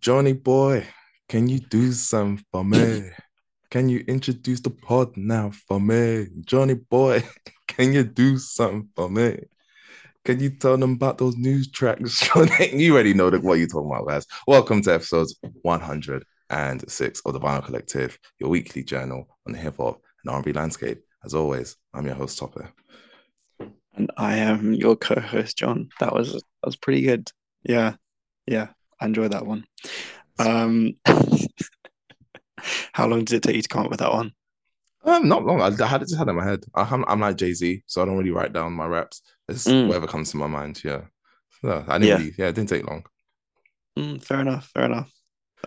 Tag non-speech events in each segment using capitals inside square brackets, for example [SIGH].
Johnny boy, can you do something for me? Can you introduce the pod now for me? Johnny boy, [LAUGHS] can you do something for me? Can you tell them about those news tracks? [LAUGHS] you already know what you're talking about, guys. Welcome to episodes 106 of the Vinyl Collective, your weekly journal on the hip hop and R&B landscape. As always, I'm your host, Tope. And I am your co-host, Jon. That was that was pretty good. Yeah. Yeah. I enjoyed that one. Um, [LAUGHS] how long did it take you to come up with that one? Um, not long. I, had it just had it in my head. I, am I'm like Jay Z, so I don't really write down my raps. It's mm. whatever comes to my mind. Yeah. No, I didn't yeah. Really, yeah, it didn't take long. Mm, fair enough. Fair enough.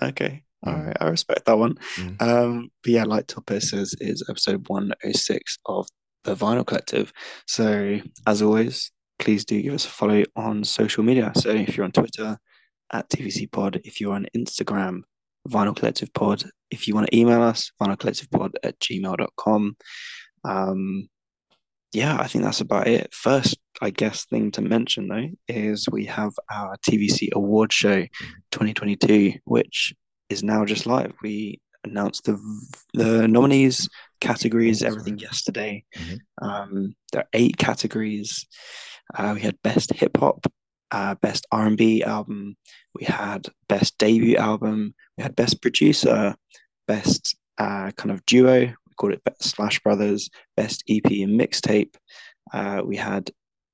Okay. All mm. I respect that one. Mm. Um, but yeah, like Tope says, is episode 106 of the Vinyl Collective. So as always, please do give us a follow on social media. So if you're on Twitter, at TVC Pod. If you're on Instagram, Vinyl Collective Pod. If you want to email us, vinylcollectivepod at gmail.com. Um, yeah, I think that's about it. First, I guess, thing to mention though is we have our TVC Award Show 2022, which is now just live. We announced the the nominees, categories, everything yesterday. Mm-hmm. Um, there are eight categories. Uh, we had best hip hop, uh, best R&B album, we had best debut album, we had best producer, best uh, kind of duo, we called it Slash Brothers, best EP and mixtape. Uh, we had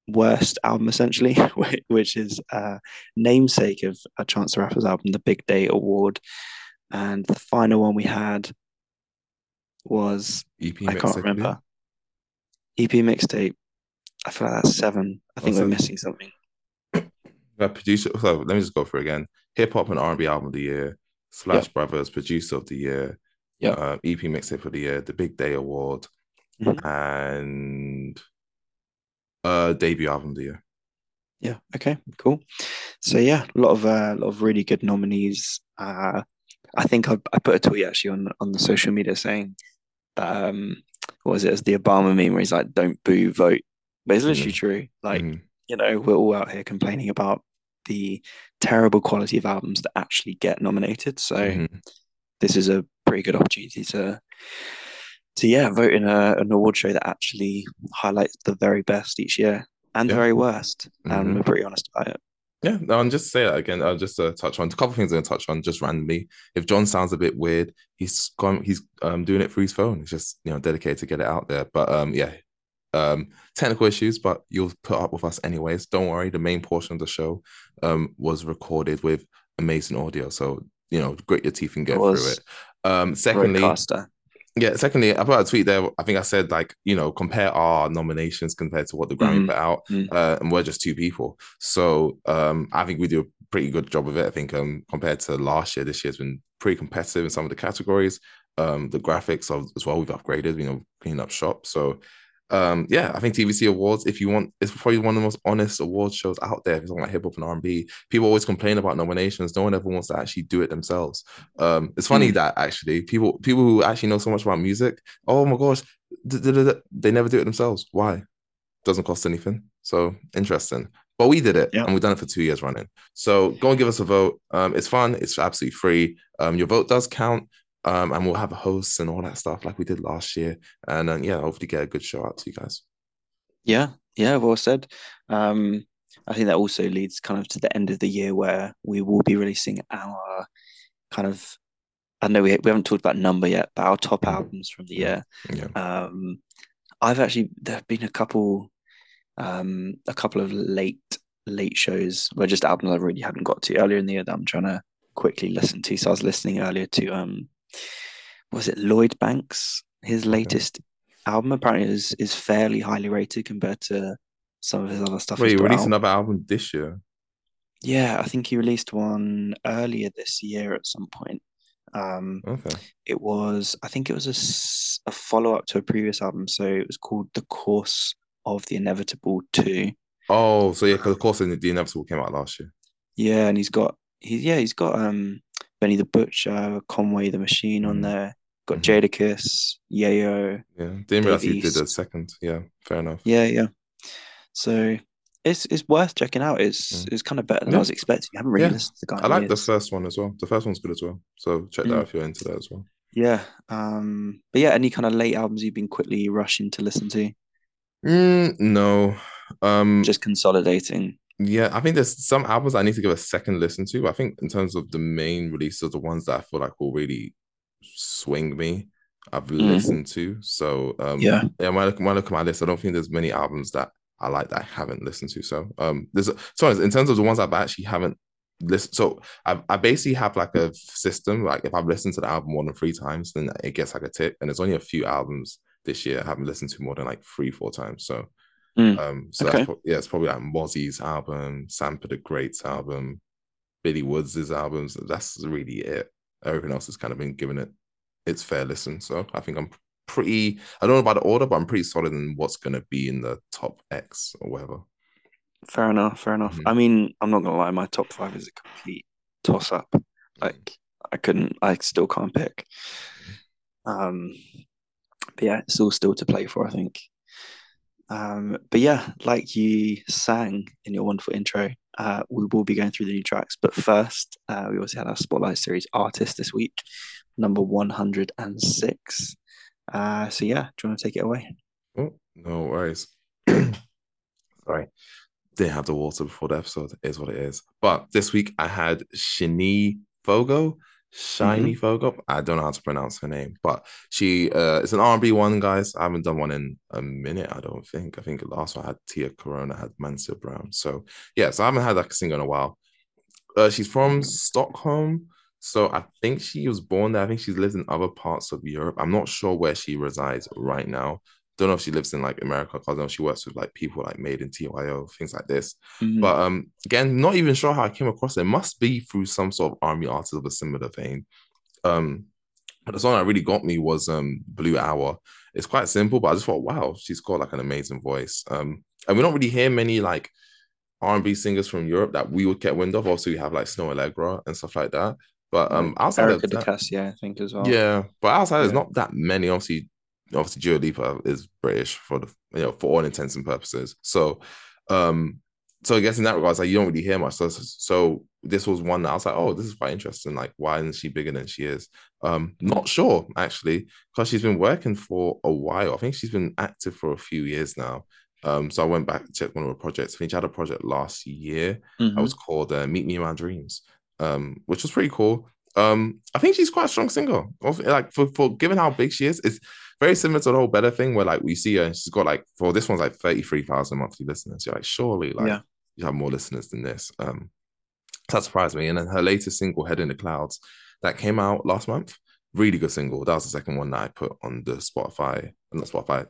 worst album essentially, [LAUGHS] which is uh, namesake of a Chance the Rapper's album, the Big Day Award, and the final one we had was EP I can't remember. EP mixtape. I feel like that's seven. I think we're missing something producer. So let me just go through again: hip hop and R and B album of the year, Slash yep. Brothers producer of the year, yeah, uh, EP mixtape of the year, the Big Day Award, mm-hmm. and uh debut album of the year. Yeah. Okay. Cool. So yeah, a lot of uh, a lot of really good nominees. Uh, I think I, I put a tweet actually on on the social media saying that um, what was it as the Obama meme where he's like, "Don't boo, vote," but it's literally mm. true. Like mm. you know, we're all out here complaining about the terrible quality of albums that actually get nominated. So mm-hmm. this is a pretty good opportunity to to yeah vote in a, an award show that actually highlights the very best each year and yeah. the very worst. Mm-hmm. And we're pretty honest about it. Yeah, no, and just say that again. I'll just uh, touch on a couple of things. I'm gonna touch on just randomly. If Jon sounds a bit weird, he's gone. He's um doing it through his phone. He's just you know dedicated to get it out there. But um yeah, um, technical issues, but you'll put up with us anyways. Don't worry. The main portion of the show um, was recorded with amazing audio, so you know, grit your teeth and get through it. Um, secondly, yeah. Secondly, I put a tweet there. I think I said like you know compare our nominations compared to what the Grammy mm-hmm. put out, mm-hmm. uh, and we're just two people. So um, I think we do a pretty good job of it. I think um, compared to last year, this year's been pretty competitive in some of the categories. Um, the graphics of, as well, we've upgraded. You know, cleaned up shop. So um, yeah, I think TVC Awards, if you want, it's probably one of the most honest award shows out there. If it's on like hip hop and R and B, people always complain about nominations. No one ever wants to actually do it themselves. Um, it's funny mm. that actually people people who actually know so much about music, oh my gosh, they never do it themselves. Why? Doesn't cost anything. So interesting. But we did it, and we've done it for two years running. So go and give us a vote. Um, it's fun. It's absolutely free. Um, your vote does count. Um, and we'll have hosts and all that stuff like we did last year. And uh, yeah, hopefully get a good show out to you guys. Yeah, yeah, well said. Um, I think that also leads kind of to the end of the year where we will be releasing our kind of I know we, we haven't talked about number yet, but our top mm-hmm. albums from the year. Yeah. Um, I've actually there have been a couple, um, a couple of late late shows where just albums I really hadn't got to earlier in the year that I'm trying to quickly listen to. So I was listening earlier to um, was it Lloyd Banks? His latest album apparently is is fairly highly rated compared to some of his other stuff. Wait, he released another album this year. Yeah, I think he released one earlier this year at some point. Um, okay. It was, I think it was a, a follow up to a previous album. So it was called The Course of the Inevitable 2. Oh, so yeah, because of course the Inevitable came out last year. Yeah, and he's got, he, yeah, he's got um Benny the Butcher, Conway the Machine on mm. there. Got mm-hmm. Jadakiss, Yayo. Yeah, didn't realize he did a second. Yeah, fair enough. Yeah, yeah. So it's it's worth checking out. It's mm. it's kind of better than yeah. I was expecting. I haven't really yeah. listened to the guy. I like the first one as well. The first one's good as well. So check mm. that out if you're into that as well. Yeah. Um. But yeah, any kind of late albums you've been quickly rushing to listen to? Mm, no. Um. Just consolidating. Yeah, I think there's some albums I need to give a second listen to. I think in terms of the main releases, the ones that I feel like will really swing me, I've mm. listened to. So um, yeah, yeah. When I, look, when I look at my list, I don't think there's many albums that I like that I haven't listened to. So um, there's so in terms of the ones I've actually haven't listened. So I, I basically have like a system. Like if I've listened to the album more than three times, then it gets like a tip. And there's only a few albums this year I haven't listened to more than like three, four times. So mm. um, so okay. that's, yeah, it's probably like Mozzy's album, Sampa the Great's album, Billy Woods's albums. That's really it. Everything else has kind of been given it its fair listen. So I think I'm pretty. I don't know about the order, but I'm pretty solid in what's going to be in the top X or whatever. Fair enough. Fair enough. Mm-hmm. I mean, I'm not gonna lie. My top five is a complete toss up. Like I couldn't. I still can't pick. Um, but yeah, it's all still to play for. I think. Um, but yeah, like you sang in your wonderful intro, uh, we will be going through the new tracks. But first, uh, we also had our Spotlight Series artist this week, number 106. Uh, so yeah, do you want to take it away? Oh, no worries. [CLEARS THROAT] Sorry. Didn't have the water before the episode. is what it is. But this week I had Shini Fogo. Shiny mm-hmm. Fogo. I don't know how to pronounce her name, but she uh it's an R&B one, guys. I haven't done one in a minute, I don't think. I think last one I had Tia Corona, had Mansur Brown. So yeah, so I haven't had like a singer in a while. Uh, she's from Stockholm. So I think she was born there. I think she's lived in other parts of Europe. I'm not sure where she resides right now. Don't know if she lives in like America because I know she works with like people like Made in TYO, things like this. Mm-hmm. But um, again, not even sure how I came across it. it. Must be through some sort of army artist of a similar vein. Um, but the song that really got me was um Blue Hour. It's quite simple, but I just thought, wow, she's got like an amazing voice. Um, and we don't really hear many like R&B singers from Europe that we would get wind of. Also, we have like Snoh Aalegra and stuff like that. But um, outside Erika of that, yeah, I think as well. Yeah, but outside yeah. there's not that many. Obviously, obviously, Dua Lipa is British for the you know for all intents and purposes. So, um, so I guess in that regards, like you don't really hear much. So, so this was one that I was like, oh, this is quite interesting. Like, why isn't she bigger than she is? Um, not sure actually, because she's been working for a while. I think she's been active for a few years now. Um, so I went back to check one of her projects. I think she had a project last year. Mm-hmm. That was called uh, Meet Me in My Dreams um, which was pretty cool. Um, I think she's quite a strong singer. Like for, for given how big she is, it's very similar to the whole better thing where like we see her and she's got like for this one's like 33,000 monthly listeners. You're like, surely like yeah. you have more listeners than this. Um that surprised me. And then her latest single, Head in the Clouds, that came out last month. Really good single. That was the second one that I put on the Spotify, not Spotify,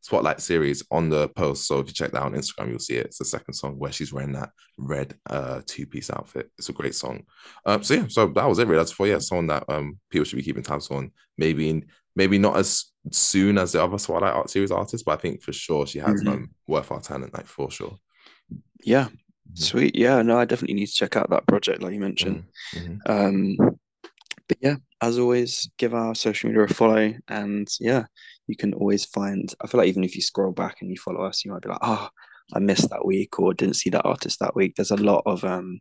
spotlight series on the post. So if you check that on Instagram, you'll see it. It's the second song where she's wearing that red uh two piece outfit. It's a great song. Um, so yeah, so that was it. Really, that's for yeah, song that um people should be keeping tabs on. Maybe in, maybe not as soon as the other spotlight art series artists, but I think for sure she has mm-hmm. um worth our talent, like for sure. Yeah. Mm-hmm. Sweet. Yeah, no, I definitely need to check out that project, like you mentioned. Mm-hmm. mm-hmm. Um, but yeah, as always, give our social media a follow. And yeah, you can always find, I feel like even if you scroll back and you follow us, you might be like, oh, I missed that week or didn't see that artist that week. There's a lot of, um,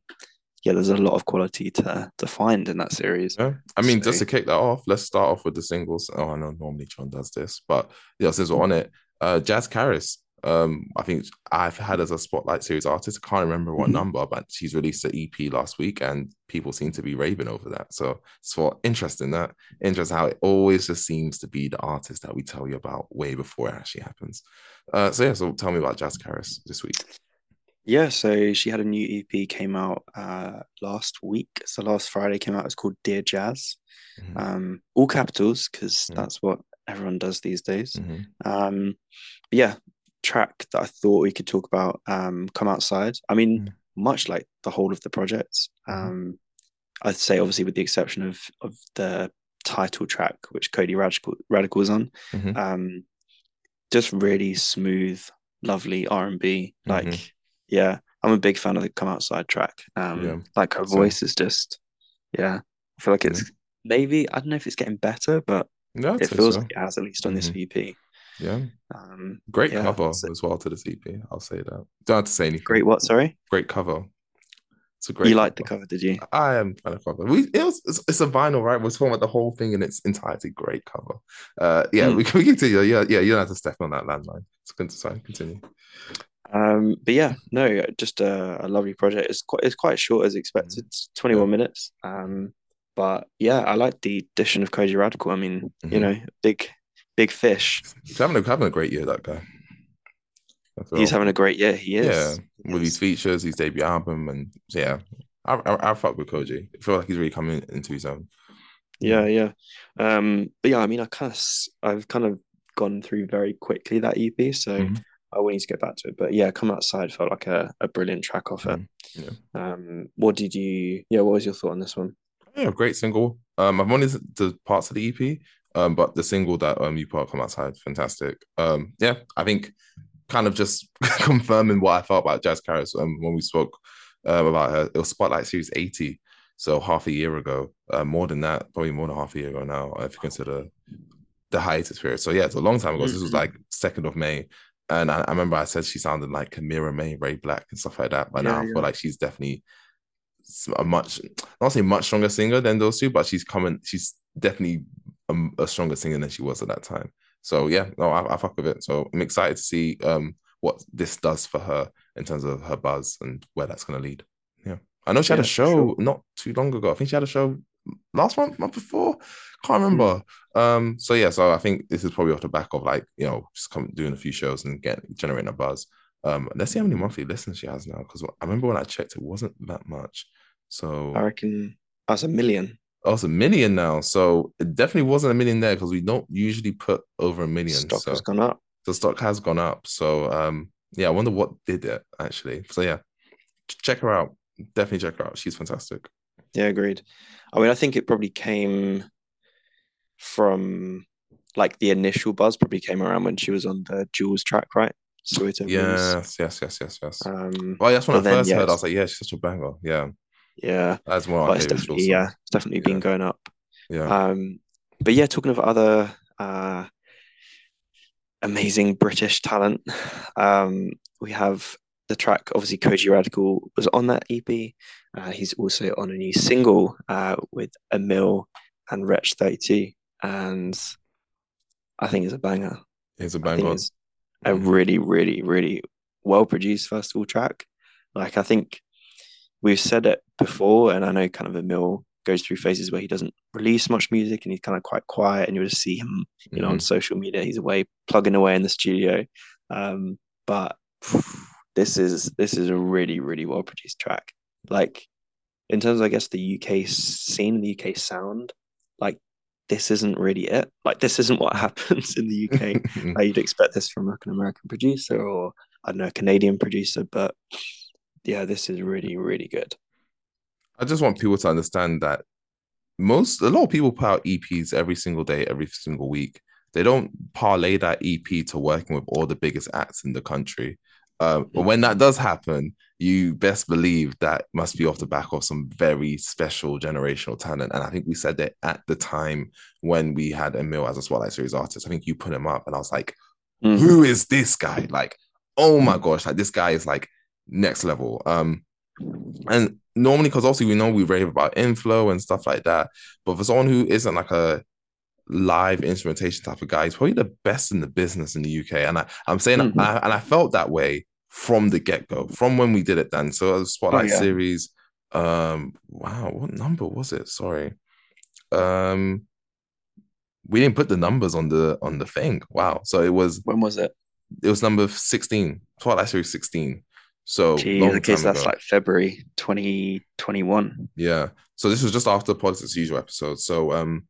yeah, there's a lot of quality to to find in that series. Yeah. I mean, so, just to kick that off, let's start off with the singles. Oh, I know normally Jon does this, but yeah, since we're on it, uh, Jazz Karis um, I think I've had as a spotlight series artist. I can't remember what mm-hmm. number, but she's released an EP last week, and people seem to be raving over that. So it's for interesting that interesting how it always just seems to be the artist that we tell you about way before it actually happens. Uh, so yeah, so tell me about Jazz Karis this week. Yeah, so she had a new EP came out uh, last week. So last Friday came out. It's called Dear Jazz, mm-hmm. um, all capitals because mm-hmm. that's what everyone does these days. Mm-hmm. Um, yeah, track that I thought we could talk about, um, Come Outside. I mean, mm. much like the whole of the project. Mm-hmm. Um, I'd say obviously with the exception of of the title track, which Kojey Radical Radical was on. Mm-hmm. Um, just really smooth, lovely R and B. Like, mm-hmm. Yeah, I'm a big fan of the Come Outside track. Um, yeah. like her voice is just, yeah, I feel like it's maybe I don't know if it's getting better, but no, it feels so. like it has at least on this mm-hmm. VP. Yeah. Um, great yeah, cover as well to this EP. I'll say that. Don't have to say anything. great. What? Sorry, Great cover. It's a great. you liked the cover. did you? I am fan of cover. We it was it's, it's a vinyl, right? We're talking about the whole thing in its entirety. Great cover. Uh, yeah, Mm. we can we continue. Yeah, yeah, you don't have to step on that landline. It's good to sign. Continue. Um, but yeah, no, just a, a lovely project. It's quite it's quite short as expected. It's 21 minutes. Um, but yeah, I like the addition of Kojey Radical. I mean, you Mhm. know, big big fish. He's having a having a great year. That guy. He's having a great year. He is. yeah with his features, his debut album, and yeah, I I, I fuck with Koji. I feel like he's really coming into his own. Yeah, yeah. Um, but yeah, I mean, I kind of I've kind of gone through very quickly that EP, so Mhm. I will need to get back to it. But yeah, Come Outside felt like a, a brilliant track off it. Mhm. Yeah. Um, what did you? Yeah, what was your thought on this one? Yeah, great single. Um, I've only to parts of the EP, um, but the single that um you put out come outside, fantastic. Um, yeah, I think kind of just [LAUGHS] confirming what I felt about Jazz Karis um, when we spoke um, about her. It was Spotlight Series 80, so half a year ago. Uh, more than that, probably more than half a year ago now, if you consider the hiatus period. So yeah, it's a long time ago. So this was Mhm. like second of May. And I, I remember I said she sounded like Kamira May, Ray BLK, and stuff like that. But now Yeah, I feel like she's definitely a much, not say much stronger singer than those two, but she's coming. She's definitely a, a stronger singer than she was at that time. So yeah, no, I, I fuck with it. So I'm excited to see um what this does for her in terms of her buzz and where that's gonna lead. Yeah, I know she had a show sure. not too long ago. I think she had a show last month, month before. Can't remember. Um, so yeah, so I think this is probably off the back of like you know just come doing a few shows and get generating a buzz. Um, let's see how many monthly listens she has now because I remember when I checked, it wasn't that much. So I reckon that's a million. oh, it's a million now. So it definitely wasn't a million there because we don't usually put over a million. Stock so has gone up. the stock has gone up. So um, yeah, I wonder what did it actually. So yeah, check her out. Definitely check her out. She's fantastic. Yeah, agreed. I mean, I think it probably came from like the initial buzz probably came around when she was on the Jules track, right? Sweet Blues. Yes, yes, yes, yes, yes. Um, well, that's when I then, first yeah, heard. I was like, yeah, she's such a banger. Yeah, yeah, that's of but it's definitely yeah, it's definitely been going up. Yeah, Um, but yeah, talking of other uh, amazing British talent, um, we have the track. Obviously, Kojey Radical was on that EP. Uh, he's also on a new single uh, with Emil and Wretch Thirty Two, and I think it's a banger. It's a banger. it's a really, really, really well produced festival track. Like I think we've said it before, and I know kind of Emil goes through phases where he doesn't release much music and he's kind of quite quiet, and you'll just see him, you know, on Mhm. social media. He's away plugging away in the studio. Um, but [SIGHS] this is this is a really, really well produced track. Like in terms of I guess the UK scene, the UK sound, like this isn't really it. Like this isn't what [LAUGHS] happens in the UK. [LAUGHS] You'd expect this from like an American producer or I don't know, a Canadian producer, but yeah, this is really, really good. I just want people to understand that most a lot of people put out EPs every single day, every single week. They don't parlay that EP to working with all the biggest acts in the country. Um, but when that does happen, you best believe that must be off the back of some very special generational talent. And I think we said that at the time when we had Emil as a Spotlight Series artist. I think you put him up, and I was like, Mm. who is this guy? Like, oh my gosh, like this guy is like next level. Um, and normally, because obviously we know we rave about Inflo and stuff like that, but for someone who isn't like a live instrumentation type of guy, he's probably the best in the business in the UK. And I, I'm saying, Mhm. I, and I felt that way from the get go, from when we did it. Then, so the Spotlight yeah. series. Um, wow, what number was it? Sorry, um, we didn't put the numbers on the on the thing. Wow, so it was When was it? it was number 16, Twilight Series 16. So Gee, long okay, so that's ago. like February 2021. yeah. So this was just after Politics Usual episode. So um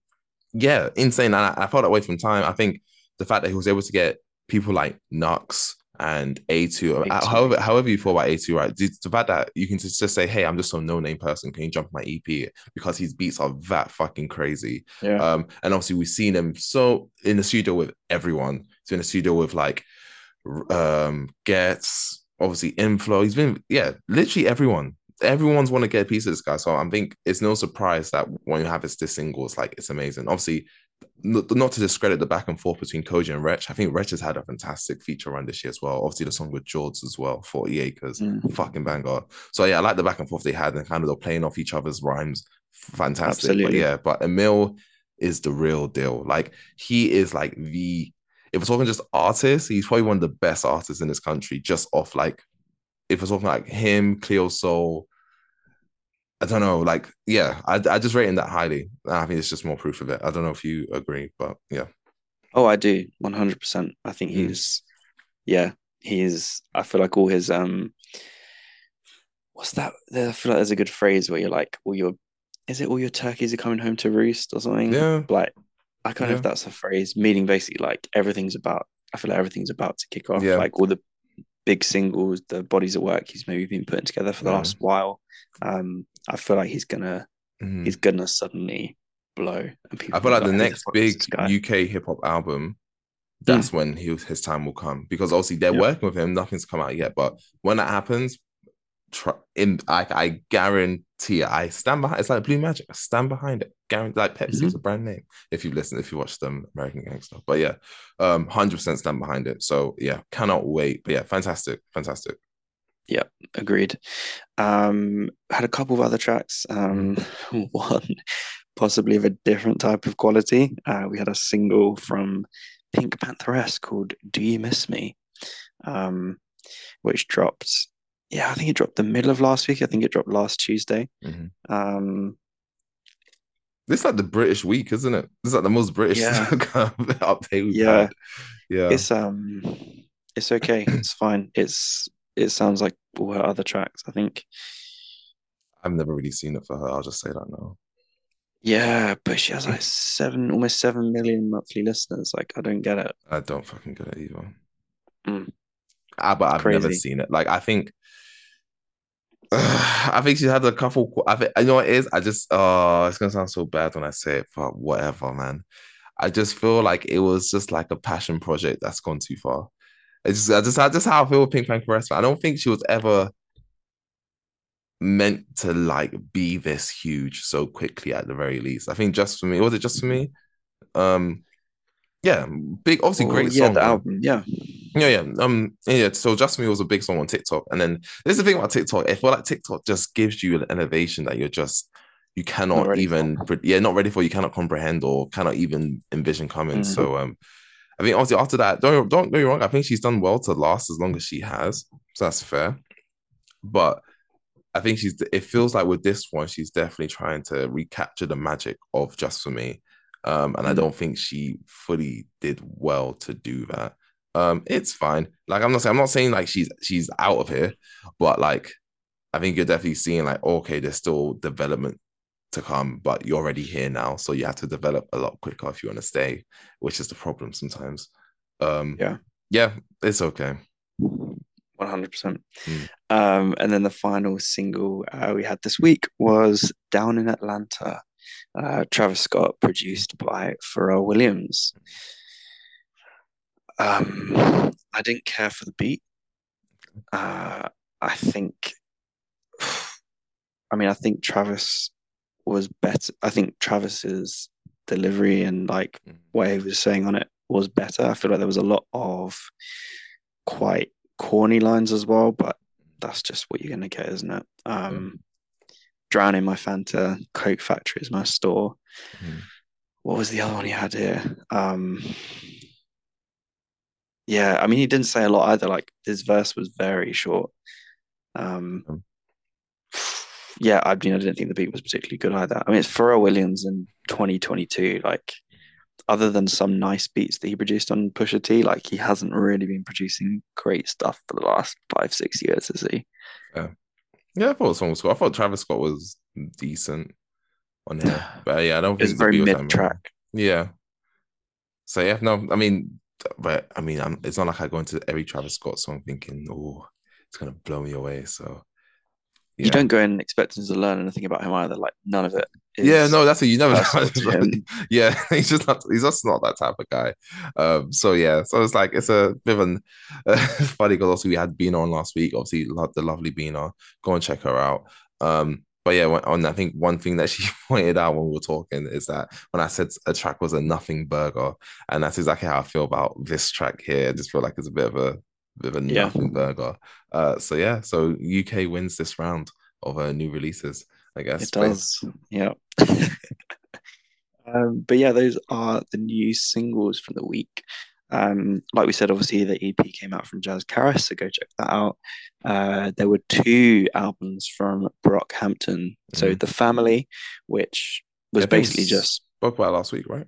yeah, insane. And I, I felt that way from time. I think the fact that he was able to get people like Knucks and A2, uh, A2. however, however you feel about A2, right? The, the fact that you can just, say, hey, I'm just some no-name person, can you jump my EP? Because his beats are that fucking crazy. Yeah. Um, and obviously we've seen him so in the studio with everyone. He's in the studio with like um Ghetts, obviously Inflo. He's been, yeah, literally everyone. Everyone's want to get a piece of this guy. So I think it's no surprise that when you have this, this single, it's like it's amazing. Obviously, not, to discredit the back and forth between Kojey and Wretch. I think Wretch has had a fantastic feature run this year as well. Obviously, the song with George as well, 40 acres, mm. fucking banger. So yeah, I like the back and forth they had and kind of they're playing off each other's rhymes. Fantastic. Absolutely. But yeah, but Emil is the real deal. Like he is like the if we're talking just artists, he's probably one of the best artists in this country, just off like if we're talking like him, Cleo Sol, I don't know, like yeah, I, I just rate him that highly. I think it's just more proof of it. I don't know if you agree, but yeah. Oh, I do, one hundred percent. I think mm. he's, yeah, he's. I feel like all his um, what's that? I feel like there's a good phrase where you're like, all your, is it all your turkeys are coming home to roost or something? Yeah. Like, I kind yeah. of if that's a phrase, meaning basically like everything's about. I feel like everything's about to kick off. Yeah. Like all the big singles, the bodies of work he's maybe been putting together for the last while. Um, I feel like he's gonna mm. he's gonna suddenly blow. And people I feel like the next big UK hip hop album, that's mm. when he, his time will come because obviously they're yep. working with him. Nothing's come out yet, but when that happens, try, in I, I guarantee I stand behind. It's like Blue Magic. I stand behind it. Guarantee like Pepsi mm-hmm. is a brand name. If you listen, if you watch them American Gangster, but yeah, um, hundred percent stand behind it. So yeah, cannot wait. But yeah, fantastic, fantastic. Yeah, agreed. Um, had a couple of other tracks. Um, [LAUGHS] [LAUGHS] one possibly of a different type of quality. Uh, we had a single from PinkPantheress called "Do You Miss Me," um, which dropped. Yeah, I think it dropped the middle of last week. I think it dropped last Tuesday. Mm-hmm. Um, this is like the British week, isn't it? This is like the most British yeah. [LAUGHS] update we've yeah. had. Yeah, it's um, it's okay. [CLEARS THROAT] it's fine. It's it sounds like all her other tracks. I think. I've never really seen it for her. I'll just say that now. Yeah, but she has like seven, almost seven million monthly listeners. Like, I don't get it. I don't fucking get it either. Mm. Ah, but I've Crazy. never seen it. Like, I think, [SIGHS] I think she had a couple. I think you know what it is. I just, oh, it's gonna sound so bad when I say it, but whatever, man. I just feel like it was just like a passion project that's gone too far. It's just, I just, I just how I feel with PinkPantheress. I don't think she was ever meant to like be this huge so quickly at the very least. I think just for me, was it just for me? Um, yeah, big, obviously great yeah, song. The album, yeah, yeah, yeah. Um, yeah. So just for me was a big song on TikTok, and then there's the thing about TikTok. I feel like TikTok just gives you an innovation that you're just you cannot even, for. yeah, not ready for. You cannot comprehend or cannot even envision coming. Mm-hmm. So um, I mean, obviously after that, don't don't get me wrong. I think she's done well to last as long as she has, so that's fair. But I think she's. It feels like with this one, she's definitely trying to recapture the magic of Just for Me, um, and mm. I don't think she fully did well to do that. Um, it's fine. Like I'm not saying I'm not saying like she's she's out of here, but like I think you're definitely seeing like okay, there's still development to come, but you're already here now. So you have to develop a lot quicker if you want to stay, which is the problem sometimes. Um, yeah. Yeah, it's okay. 100%. Mm. Um, and then the final single uh, we had this week was Down in Atlanta, uh, Travis Scott, produced by Pharrell Williams. Um, I didn't care for the beat. Uh, I think, [SIGHS] I mean, I think Travis was better. I think Travis's delivery and like mm. what he was saying on it was better. I feel like there was a lot of quite corny lines as well, but that's just what you're gonna get, isn't it? Um, Drowning my Fanta, Coke Factory is my store. Mm. What was the other one he had here? Um, yeah, I mean, he didn't say a lot either. Like his verse was very short. Um, mm yeah, I mean, I didn't think the beat was particularly good either. I mean, it's Pharrell Williams in 2022. Like, other than some nice beats that he produced on Pusha T, like he hasn't really been producing great stuff for the last five, six years, has he? Yeah, yeah. I thought song was cool. I thought Travis Scott was decent on here, [SIGHS] but yeah, I don't. Think it's very mid track. Yeah. So yeah, no, I mean, but I mean, I'm, it's not like I go into every Travis Scott song thinking, oh, it's gonna blow me away. So you don't go in expecting to learn anything about him either. Like none of it. yeah, no, that's what you never know. [LAUGHS] yeah, [LAUGHS] he's just not. He's just not that type of guy. Um, so yeah, so it's like it's a bit of an uh, [LAUGHS] funny because also we had Bina on last week. Obviously, the lovely Bina. Go and check her out. Um, but yeah, on I think one thing that she pointed out when we were talking is that when I said a track was a nothing burger, and that's exactly how I feel about this track here. I just feel like it's a bit of a bit of a yeah. nothing burger. Uh, so yeah, so UK wins this round of uh, new releases. I guess it does. Yeah. [LAUGHS] um, but yeah, those are the new singles from the week. Um, like we said, obviously the EP came out from Jazz Karis, so go check that out. Uh, there were two albums from Brockhampton. Mm-hmm. So The Family, which was yeah, basically just spoke about last week, right?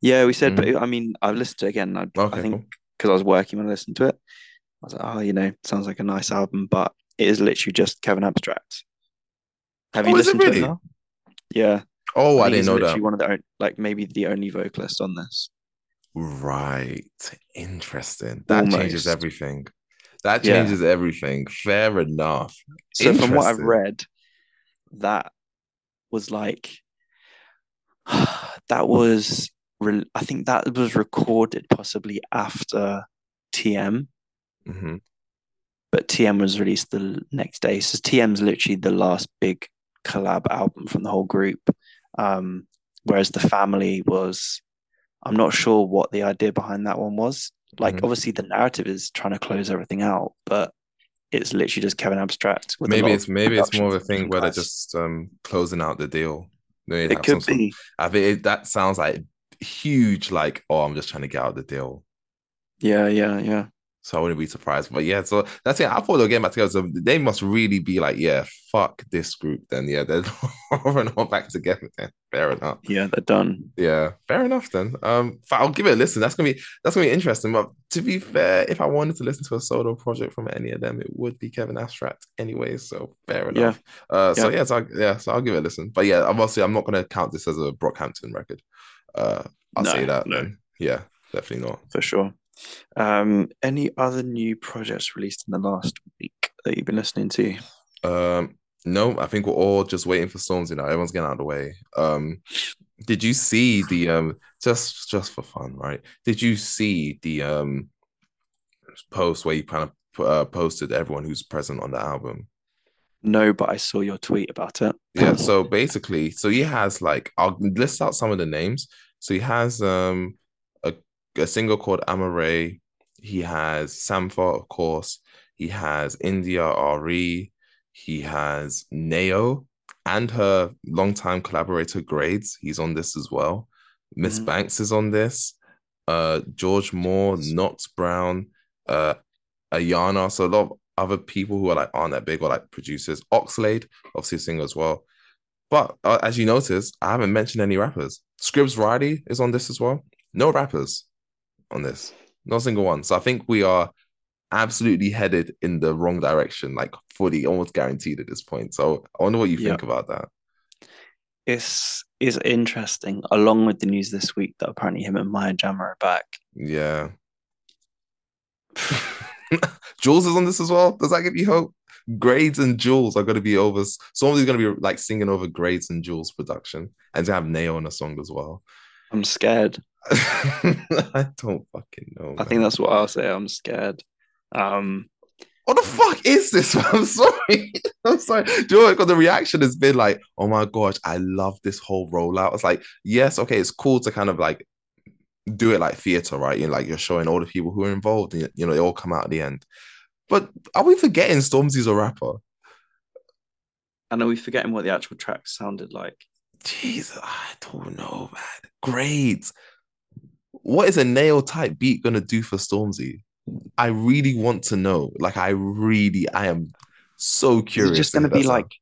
Yeah, we said, mm-hmm. but I mean, I've listened to it again. I, okay, I think because. I was working when I listened to it, I was like, oh, you know, sounds like a nice album, but it is literally just Kevin Abstract. Have oh, you listened really? to it now? Yeah. Oh, I, I didn't know that. One of the like maybe the only vocalist on this. Right. Interesting. That Almost. changes everything. That changes yeah. everything. Fair enough. So from what I've read, that was like [SIGHS] that was re- I think that was recorded possibly after TM. Mm-hmm. But TM was released the next day. So TM's literally the last big collab album from the whole group. Um, whereas the family was I'm not sure what the idea behind that one was. Like, mm-hmm. obviously, the narrative is trying to close everything out, but it's literally just Kevin Abstract. maybe it's maybe it's more of a thing where they're just um, closing out the deal. it could be. I think it, that sounds like huge. Like, oh, I'm just trying to get out the deal. Yeah, yeah, yeah. So I wouldn't be surprised. But yeah, so that's it. I thought they'll get back together. So they must really be like, yeah, fuck this group. Then yeah, they're [LAUGHS] not back together. Then fair enough. Yeah, they're done. Yeah, fair enough. Then um, I'll give it a listen. That's gonna be that's gonna be interesting. But to be fair, if I wanted to listen to a solo project from any of them, it would be Kevin Abstract anyway. So fair enough. Yeah. Uh, so yeah, yeah so I, yeah, so I'll give it a listen. But yeah, obviously I'm not gonna count this as a Brockhampton record. Uh, I'll no, say that. No. Yeah, definitely not for sure. Um, any other new projects released in the last week that you've been listening to? Um, no, I think we're all just waiting for storms. You know, everyone's getting out of the way. Um, did you see the um just just for fun, right? Did you see the um post where you kind of uh, posted everyone who's present on the album? No, but I saw your tweet about it. Yeah, [LAUGHS] so basically, so he has like I'll list out some of the names. So he has um a a single called Amare. He has Sampha, of course. He has India Arie. He has Nao and her longtime collaborator Grades. He's on this as well. Miss mm-hmm. Banks is on this. Uh, George Moore, Knox Brown, uh, Ayana. So a lot of other people who are like aren't that big or like producers. Oxlade, obviously a singer as well. But uh, as you notice, I haven't mentioned any rappers. Scribs Riley is on this as well. No rappers on this. Not a single one. So I think we are absolutely headed in the wrong direction, like fully almost guaranteed at this point. So I wonder what you think about that. It's is interesting, along with the news this week that apparently him and Maya Jama are back. Yeah. [LAUGHS] Jules is on this as well. Does that give you hope? Grades and Jules are going to be over. Somebody's going to be like singing over Grades and Jules production, and to have Nao on a song as well. I'm scared. [LAUGHS] I don't fucking know. I think that's what I'll say. I'm scared. Um, what the fuck is this? [LAUGHS] I'm sorry. I'm sorry. Do you know what? The reaction has been like, oh my gosh, I love this whole rollout. It's like, yes, okay, it's cool to kind of like do it like theater, right? You know, like you're showing all the people who are involved, and you know, they all come out at the end. But are we forgetting Stormzy's a rapper? And are we forgetting what the actual track sounded like? Jesus, I don't know, man. Great what is a Nao type beat gonna do for Stormzy? I really want to know. Like, I really, I am so curious. Is just gonna be like,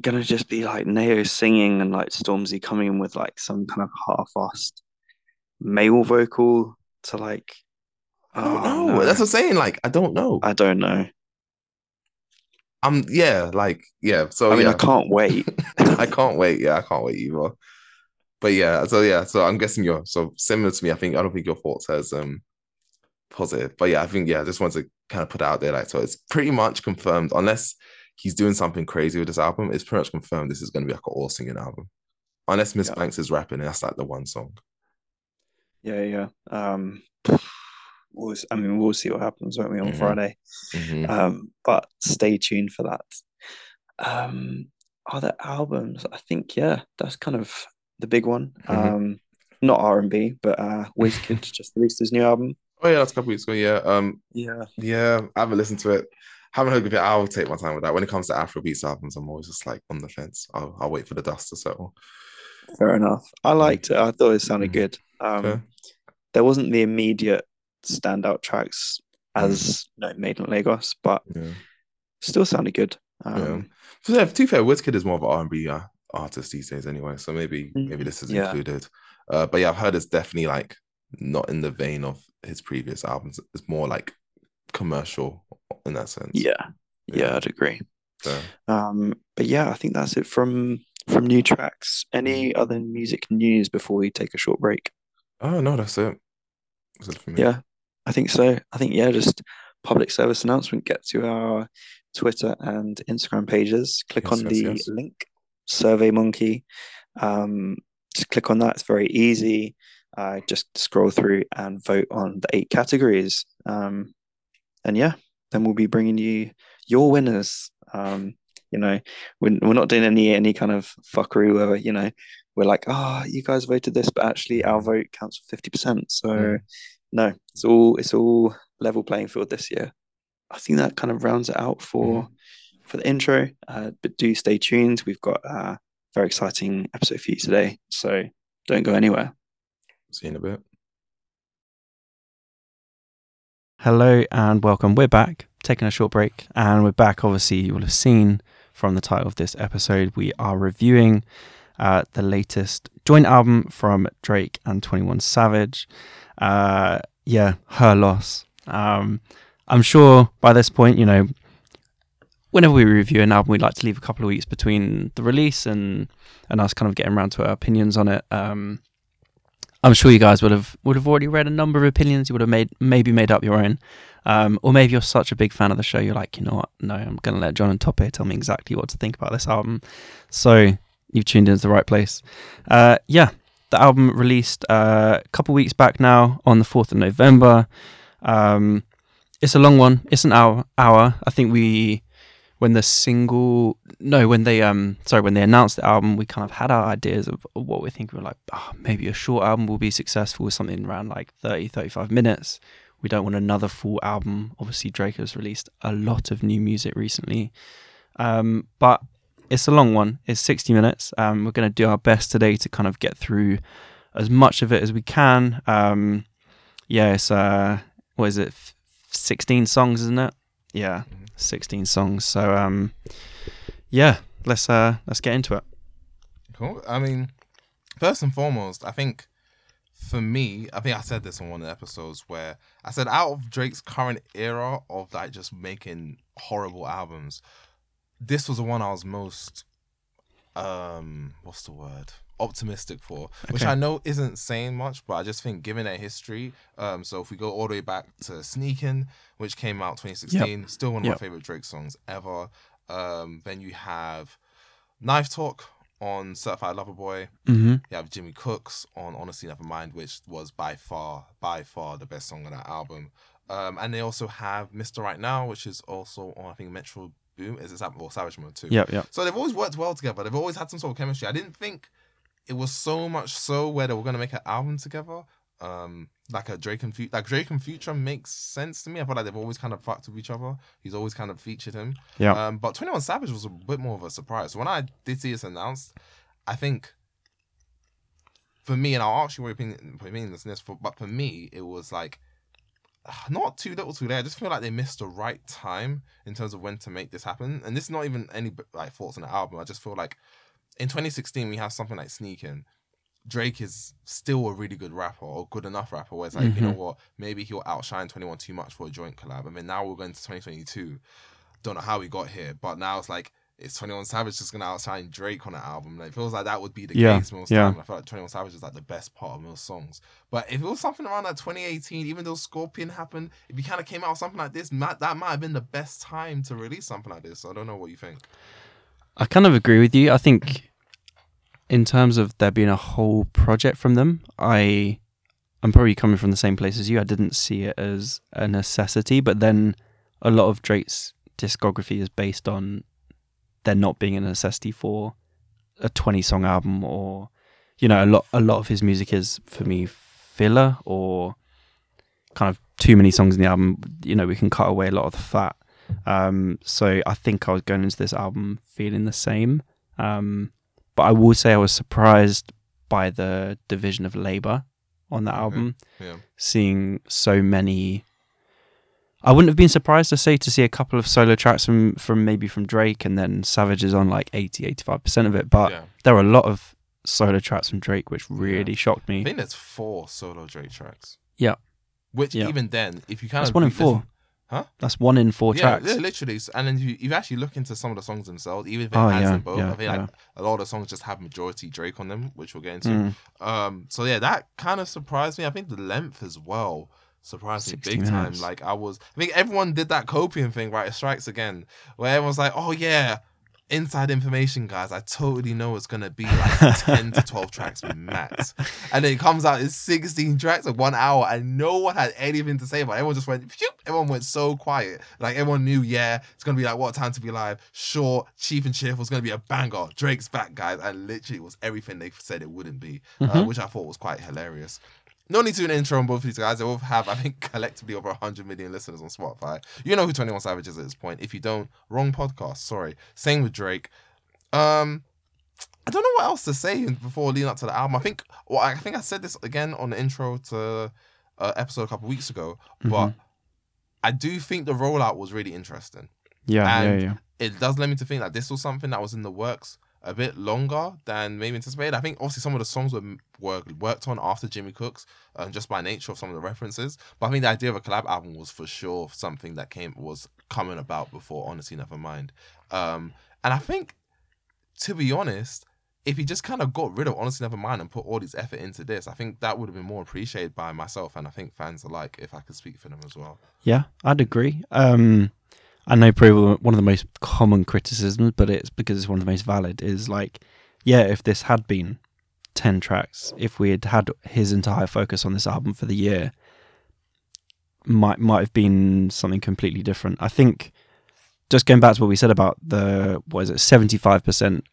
gonna just be like Nao singing and like Stormzy coming in with like some kind of half-assed male vocal to like. I don't oh, know. No. That's what I'm saying. Like, I don't know. I don't know. I'm yeah, like yeah. So I mean, yeah. I can't wait. [LAUGHS] I can't wait. Yeah, I can't wait either but yeah, so yeah, so I'm guessing you're so similar to me. I think I don't think your thoughts as um positive, but yeah, I think yeah, I just want to kind of put out there like so it's pretty much confirmed unless he's doing something crazy with this album. It's pretty much confirmed this is going to be like an all singing album, unless Miss yeah. Banks is rapping. And that's like the one song. Yeah, yeah. Um, we'll, I mean, we'll see what happens, won't we, on mm-hmm. Friday? Mm-hmm. Um, but stay tuned for that. Um, other albums, I think, yeah, that's kind of the big one. Mm-hmm. Um, not R and B, but uh, Wizkid [LAUGHS] just released his new album. Oh yeah, that's a couple weeks ago. Yeah, um, yeah, yeah. I haven't listened to it. Haven't heard of it. I'll take my time with that. When it comes to Afrobeats albums, I'm always just like on the fence. I'll, I'll wait for the dust to settle. Fair enough. I liked it. I thought it sounded mm-hmm. good. Um, okay. There wasn't the immediate standout tracks as mm. you know, Made in Lagos, but yeah. still sounded good. Um, yeah. to be fair, Wizkid is more of an R&B uh, artist these days anyway, so maybe maybe mm-hmm. this is yeah. included. Uh, but yeah, I've heard it's definitely like not in the vein of his previous albums. It's more like commercial in that sense. Yeah, yeah, yeah I'd agree. Um, but yeah, I think that's it from from new tracks. Any mm-hmm. other music news before we take a short break? Oh no, that's it. That's it yeah, I think so. I think yeah, just public service announcement. Get to our Twitter and Instagram pages. Click yes, on yes, the yes. link. Survey Monkey. Um, just click on that. It's very easy. Uh, just scroll through and vote on the eight categories. Um, and yeah, then we'll be bringing you your winners. Um, you know, we're, we're not doing any any kind of fuckery where you know we're like, oh, you guys voted this, but actually our vote counts for fifty percent. So mm. No, it's all it's all level playing field this year. I think that kind of rounds it out for mm. for the intro. Uh, but do stay tuned. We've got a very exciting episode for you today, so don't go anywhere. See you in a bit. Hello and welcome. We're back, taking a short break, and we're back. Obviously, you will have seen from the title of this episode, we are reviewing uh, the latest joint album from Drake and 21 Savage. Uh, yeah, her loss. Um, I'm sure by this point, you know, whenever we review an album, we like to leave a couple of weeks between the release and and us kind of getting around to our opinions on it. Um, I'm sure you guys would have would have already read a number of opinions. You would have made maybe made up your own, um, or maybe you're such a big fan of the show, you're like, you know what? No, I'm going to let Jon and Tope tell me exactly what to think about this album. So you've tuned into the right place. Uh, yeah, the album released uh, a couple weeks back now on the 4th of November. Um, it's a long one. It's an hour. Hour. I think we when the single no when they um sorry when they announced the album we kind of had our ideas of what we think we are like oh, maybe a short album will be successful with something around like 30 35 minutes we don't want another full album obviously drake has released a lot of new music recently um, but it's a long one it's 60 minutes um, we're going to do our best today to kind of get through as much of it as we can um, yeah it's uh what is it 16 songs isn't it yeah mm-hmm. 16 songs. So um, yeah, let's uh, let's get into it. Cool. I mean, first and foremost, I think for me, I think I said this on one of the episodes where I said out of Drake's current era of like just making horrible albums, this was the one I was most um what's the word optimistic for, okay. which I know isn't saying much, but I just think given their history, um, so if we go all the way back to Sneakin', which came out 2016, yep. still one of yep. my favorite Drake songs ever. Um, then you have Knife Talk on Certified Lover Boy. Mm-hmm. You have Jimmy Cooks on Honestly Nevermind, which was by far, by far the best song on that album. Um, and they also have Mr. Right Now, which is also on I think Metro Boom. Is it or Savage Mode too? Yeah, yeah. So they've always worked well together. They've always had some sort of chemistry. I didn't think it was so much so where they were gonna make an album together. Um, like a Drake and Future, like Drake and Future makes sense to me. I feel like they've always kind of fucked with each other. He's always kind of featured him. Yeah. Um, but Twenty One Savage was a bit more of a surprise. When I did see this announced, I think for me, and I'll ask you what your opinion, opinion is this, for, but for me, it was like [SIGHS] not too little too late. I just feel like they missed the right time in terms of when to make this happen. And this is not even any like thoughts on the album. I just feel like in 2016 we have something like Sneaking. Drake is still a really good rapper or good enough rapper where it's like, mm-hmm. you know mm-hmm. what, maybe he'll outshine 21 too much for a joint collab. I mean, now we're going to 2022. Don't know how we got here, but now it's like, it's 21 Savage just gonna outshine Drake on an album? Like, it feels like that would be the yeah, case most yeah. time. I feel like 21 Savage is like the best part of most songs. But if it was something around like 2018, even though Scorpion happened, if he kind of came out with something like this, that might have been the best time to release something like this. So I don't know what you think. I kind of agree with you. I think in terms of there being a whole project from them, I I'm probably coming from the same place as you. I didn't see it as a necessity, but then a lot of Drake's discography is based on there not being a necessity for a 20 song album or you know a lot a lot of his music is for me filler or kind of too many songs in the album you know we can cut away a lot of the fat. Um, so i think i was going into this album feeling the same. Um, but i will say i was surprised by the division of labor on that album. Yeah. seeing so many I wouldn't have been surprised to say to see a couple of solo tracks from from maybe from Drake and then Savage is on like 80 85% of it but yeah. there are a lot of solo tracks from Drake which really shocked me. I think there's four solo Drake tracks. Yeah. Which Yeah. even then, if you kind of. that's of one in four Huh? that's one in four yeah, tracks yeah, literally. And then you, you actually look into some of the songs themselves, even if it Oh, has yeah, them both. yeah, I think like a lot of the songs just have majority Drake on them, which we'll get into. Mm. Um, so yeah, that kind of surprised me. I think the length as well surprised me big time. Like I was, I think everyone did that copium thing, right? It strikes again, where everyone's like, "Oh yeah, inside information, guys. I totally know it's gonna be like [LAUGHS] ten to twelve tracks max." And then it comes out it's sixteen tracks of one hour, and no one had anything to say about. it. Everyone just went, Phew! everyone went so quiet. Like everyone knew, yeah, it's gonna be like what time to be live. Short, cheap and cheerful. It's gonna be a banger. Drake's back, guys, and literally it was everything they said it wouldn't be, uh, Mhm. which I thought was quite hilarious. No need to do an intro on both of these guys. They both have, I think, [LAUGHS] collectively over 100 million listeners on Spotify. You know who 21 Savage is at this point. If you don't, wrong podcast. Sorry. Same with Drake. Um, I don't know what else to say before leading up to the album. I think, well, I think I said this again on the intro to uh, episode a couple weeks ago, but Mhm. I do think the rollout was really interesting yeah and- yeah yeah it does lead me to think that this was something that was in the works a bit longer than maybe anticipated. I think obviously some of the songs were were worked on after Jimmy Cooks, um, just by nature of some of the references. But I think the idea of a collab album was for sure something that came was coming about before Honestly Nevermind. Um, and I think, to be honest, if he just kind of got rid of Honestly never mind and put all his effort into this, I think that would have been more appreciated by myself and I think fans alike if I could speak for them as well. Yeah, I'd agree. Um, I know probably one of the most common criticisms, but it's because it's one of the most valid. Is like, yeah, if this had been ten tracks, if we had had his entire focus on this album for the year, might might have been something completely different. I think just going back to what we said about the what is it, seventy five percent,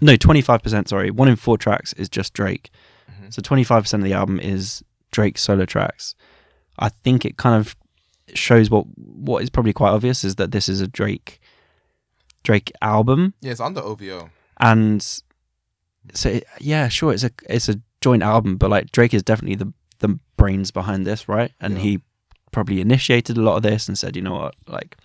no, twenty five percent. Sorry, one in four tracks is just Drake. Mhm. So twenty five percent of the album is Drake solo tracks. I think it kind of shows what what is probably quite obvious is that this is a Drake Drake album, Yeah, it's under OVO. and so it- yeah, sure, it's a it's a joint album, but like Drake is definitely the the brains behind this, right? And Yeah. he probably initiated a lot of this and said, you know what, like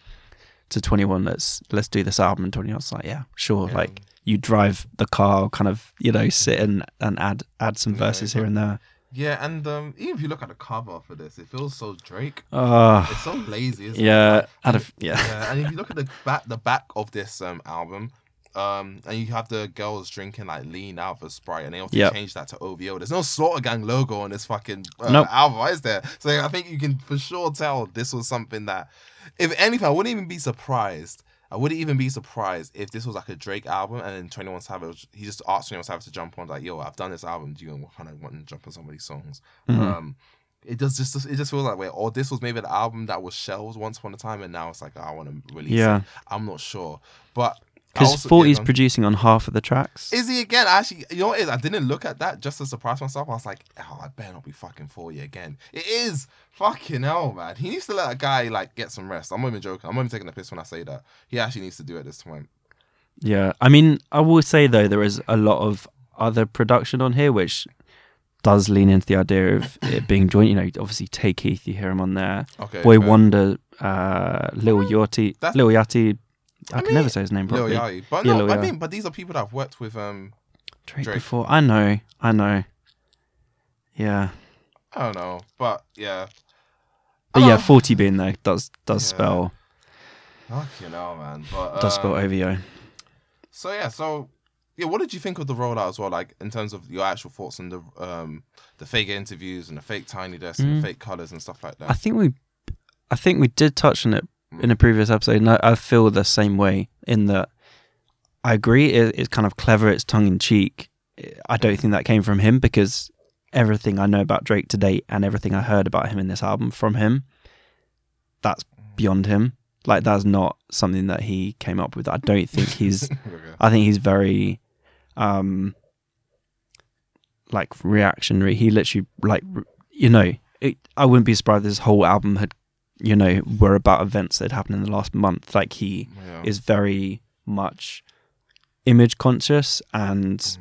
to twenty one, let's let's do this album. And twenty one's like, yeah, sure, Yeah. like you drive the car, kind of you know sit and and add add some Yeah, verses here and there. Yeah, and um, even if you look at the cover for this, it feels so Drake. Oh, It's so lazy, isn't it? yeah, out and- of yeah. yeah, and if you look at the back, the back of this um album, um, and you have the girls drinking like lean out of a sprite, and they also Yep. change that to OVO. There's no Slaughter Gang logo on this fucking uh, Nope. album, is there? So I think you can for sure tell this was something that, if anything, I wouldn't even be surprised. I wouldn't even be surprised if this was like a Drake album, and then Twenty One Savage, he just asked Twenty One Savage to jump on, like, "Yo, I've done this album. Do you kind of want to jump on some of these songs?" Mhm. Um, it does just it just feels like way. Or this was maybe an album that was shelved once upon a time, and now it's like I want to release. yeah. it. I'm not sure, but Because also- Forty's producing on half of the tracks. is he again? Actually, you know what it is? I didn't look at that just to surprise myself. I was like, oh, I better not be fucking Forty again. It is fucking hell, man. He needs to let a guy like get some rest. I'm not even joking. I'm not even taking the piss when I say that. He actually needs to do it this time. Yeah, I mean, I will say though there is a lot of other production on here which does lean into the idea of [LAUGHS] it being joint. You know, obviously Tay Keith, you hear him on there. Okay, Boy fair. Wonder, uh, Lil Yachty, That's- Lil Yachty. I, I can mean, never say his name Lil properly. Yachty. But Yeah, no, Lil I mean, but these are people that I've worked with. Um, Drake, Drake. before. I know, I know. Yeah, I don't know, but yeah. but yeah, forty being there does does Yeah. spell Fucking hell, man. But does spell um, OVO. So yeah, so yeah, what did you think of the rollout as well? Like in terms of your actual thoughts on the um the fake interviews and the fake tiny desk and Mm. the fake colors and stuff like that. I think we, I think we did touch on it in a previous episode, and I, I feel the same way in that I agree it, it's kind of clever, it's tongue in cheek. I don't think that came from him because everything I know about Drake to date and everything I heard about him in this album from him, that's beyond him. Like that's not something that he came up with. I don't think he's. [LAUGHS] I think he's very, um, like reactionary. He literally like you know. It, I wouldn't be surprised if this whole album had, you know, were about events that happened in the last month. Like he Yeah. is very much image conscious and Mhm.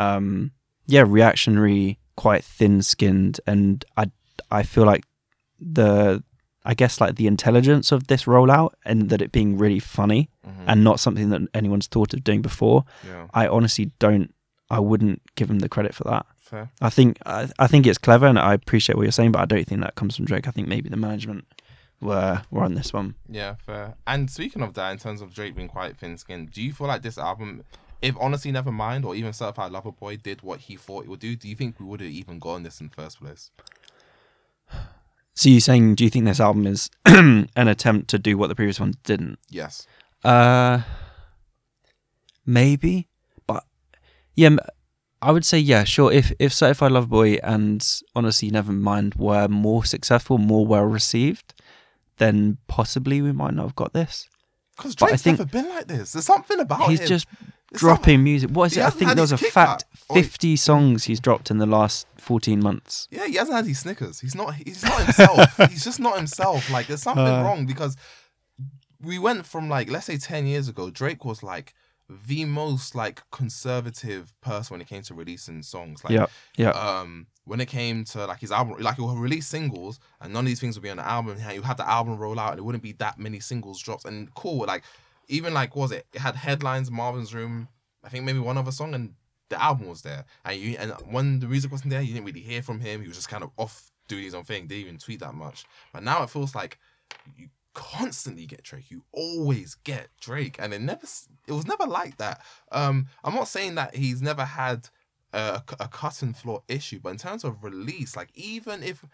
um yeah reactionary quite thin skinned and i i feel like the i guess like the intelligence of this rollout and that it being really funny Mhm. and not something that anyone's thought of doing before yeah, i honestly don't i wouldn't give him the credit for that fair. i think i, I think it's clever and i appreciate what you're saying but i don't think that comes from drake i think maybe the management were were on this one Yeah, fair. And speaking of that, in terms of Drake being quite thin skinned, do you feel like this album, if honestly Nevermind or even Certified Lover Boy did what he thought it would do, do you think we would have even gotten this in the first place? so you're saying do you think this album is [CLEARS THROAT] an attempt to do what the previous ones didn't Yes. Uh, maybe, but yeah, I would say yeah, sure. If if Certified Lover Boy and Honestly Nevermind were more successful, more well received, then possibly we might not have got this. Because Drake's think- never been like this. There's something about him. He's him. just There's dropping music. What is He it? I think there was a fact: back. Or he- fifty songs he's dropped in the last fourteen months. Yeah, he hasn't had his Snickers. He's not. He's not himself. [LAUGHS] he's just not himself. Like there's something Uh. wrong because we went from like let's say ten years ago, Drake was like the most like conservative person when it came to releasing songs. Like, Yeah, yeah. Um, when it came to like his album, like he would release singles, and none of these things would be on the album. You had the album roll out, and it wouldn't be that many singles dropped. And cool, like even like was it? It had headlines, Marvin's Room. I think maybe one other song, and the album was there. And you and when the music wasn't there, you didn't really hear from him. He was just kind of off doing his own thing. Didn't even tweet that much. But now it feels like you constantly get Drake. You always get Drake, and it never. It was never like that. Um, I'm not saying that he's never had a, a cut and floor issue, but in terms of release, like even if.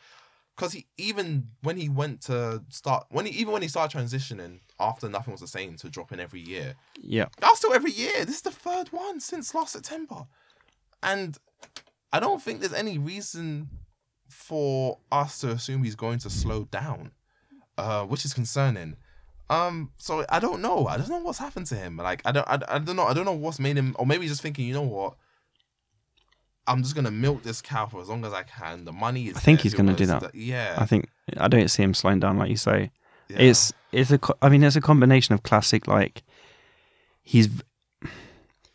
Because he even when he went to start when he even when he started transitioning after nothing was the same to dropping every year, Yeah, that's still every year. This is the third one since last September. And I don't think there's any reason for us to assume he's going to slow down, uh, which is concerning. Um, so I don't know. I don't know what's happened to him. Like I don't, I, I don't know. I don't know what's made him, or maybe he's just thinking, you know what? I'm just gonna milk this cow for as long as I can. The money is. I think he's gonna do that. that- Yeah, I think I don't see him slowing down like you say. yeah. It's it's a I mean it's a combination of classic like he's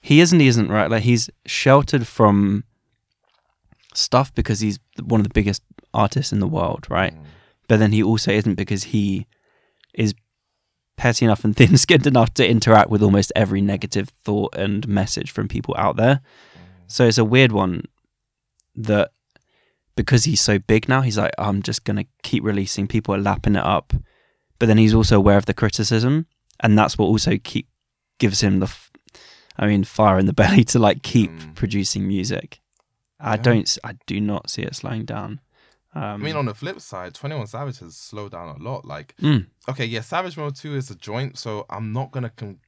he isn't he isn't right like he's sheltered from stuff because he's one of the biggest artists in the world right Mm. but then he also isn't because he is petty enough and [LAUGHS] thin-skinned enough to interact with almost every negative thought and message from people out there so it's a weird one that because he's so big now, he's like, I'm just gonna keep releasing. People are lapping it up, but then he's also aware of the criticism, and that's what also keep gives him the, f- I mean, fire in the [LAUGHS] belly to like keep Mm. producing music. I Yeah. don't, I do not see it slowing down. Um, I mean, on the flip side, 21 Savage has slowed down a lot. Like, mm, okay, yeah, Savage Mode 2 is a joint, so I'm not gonna con-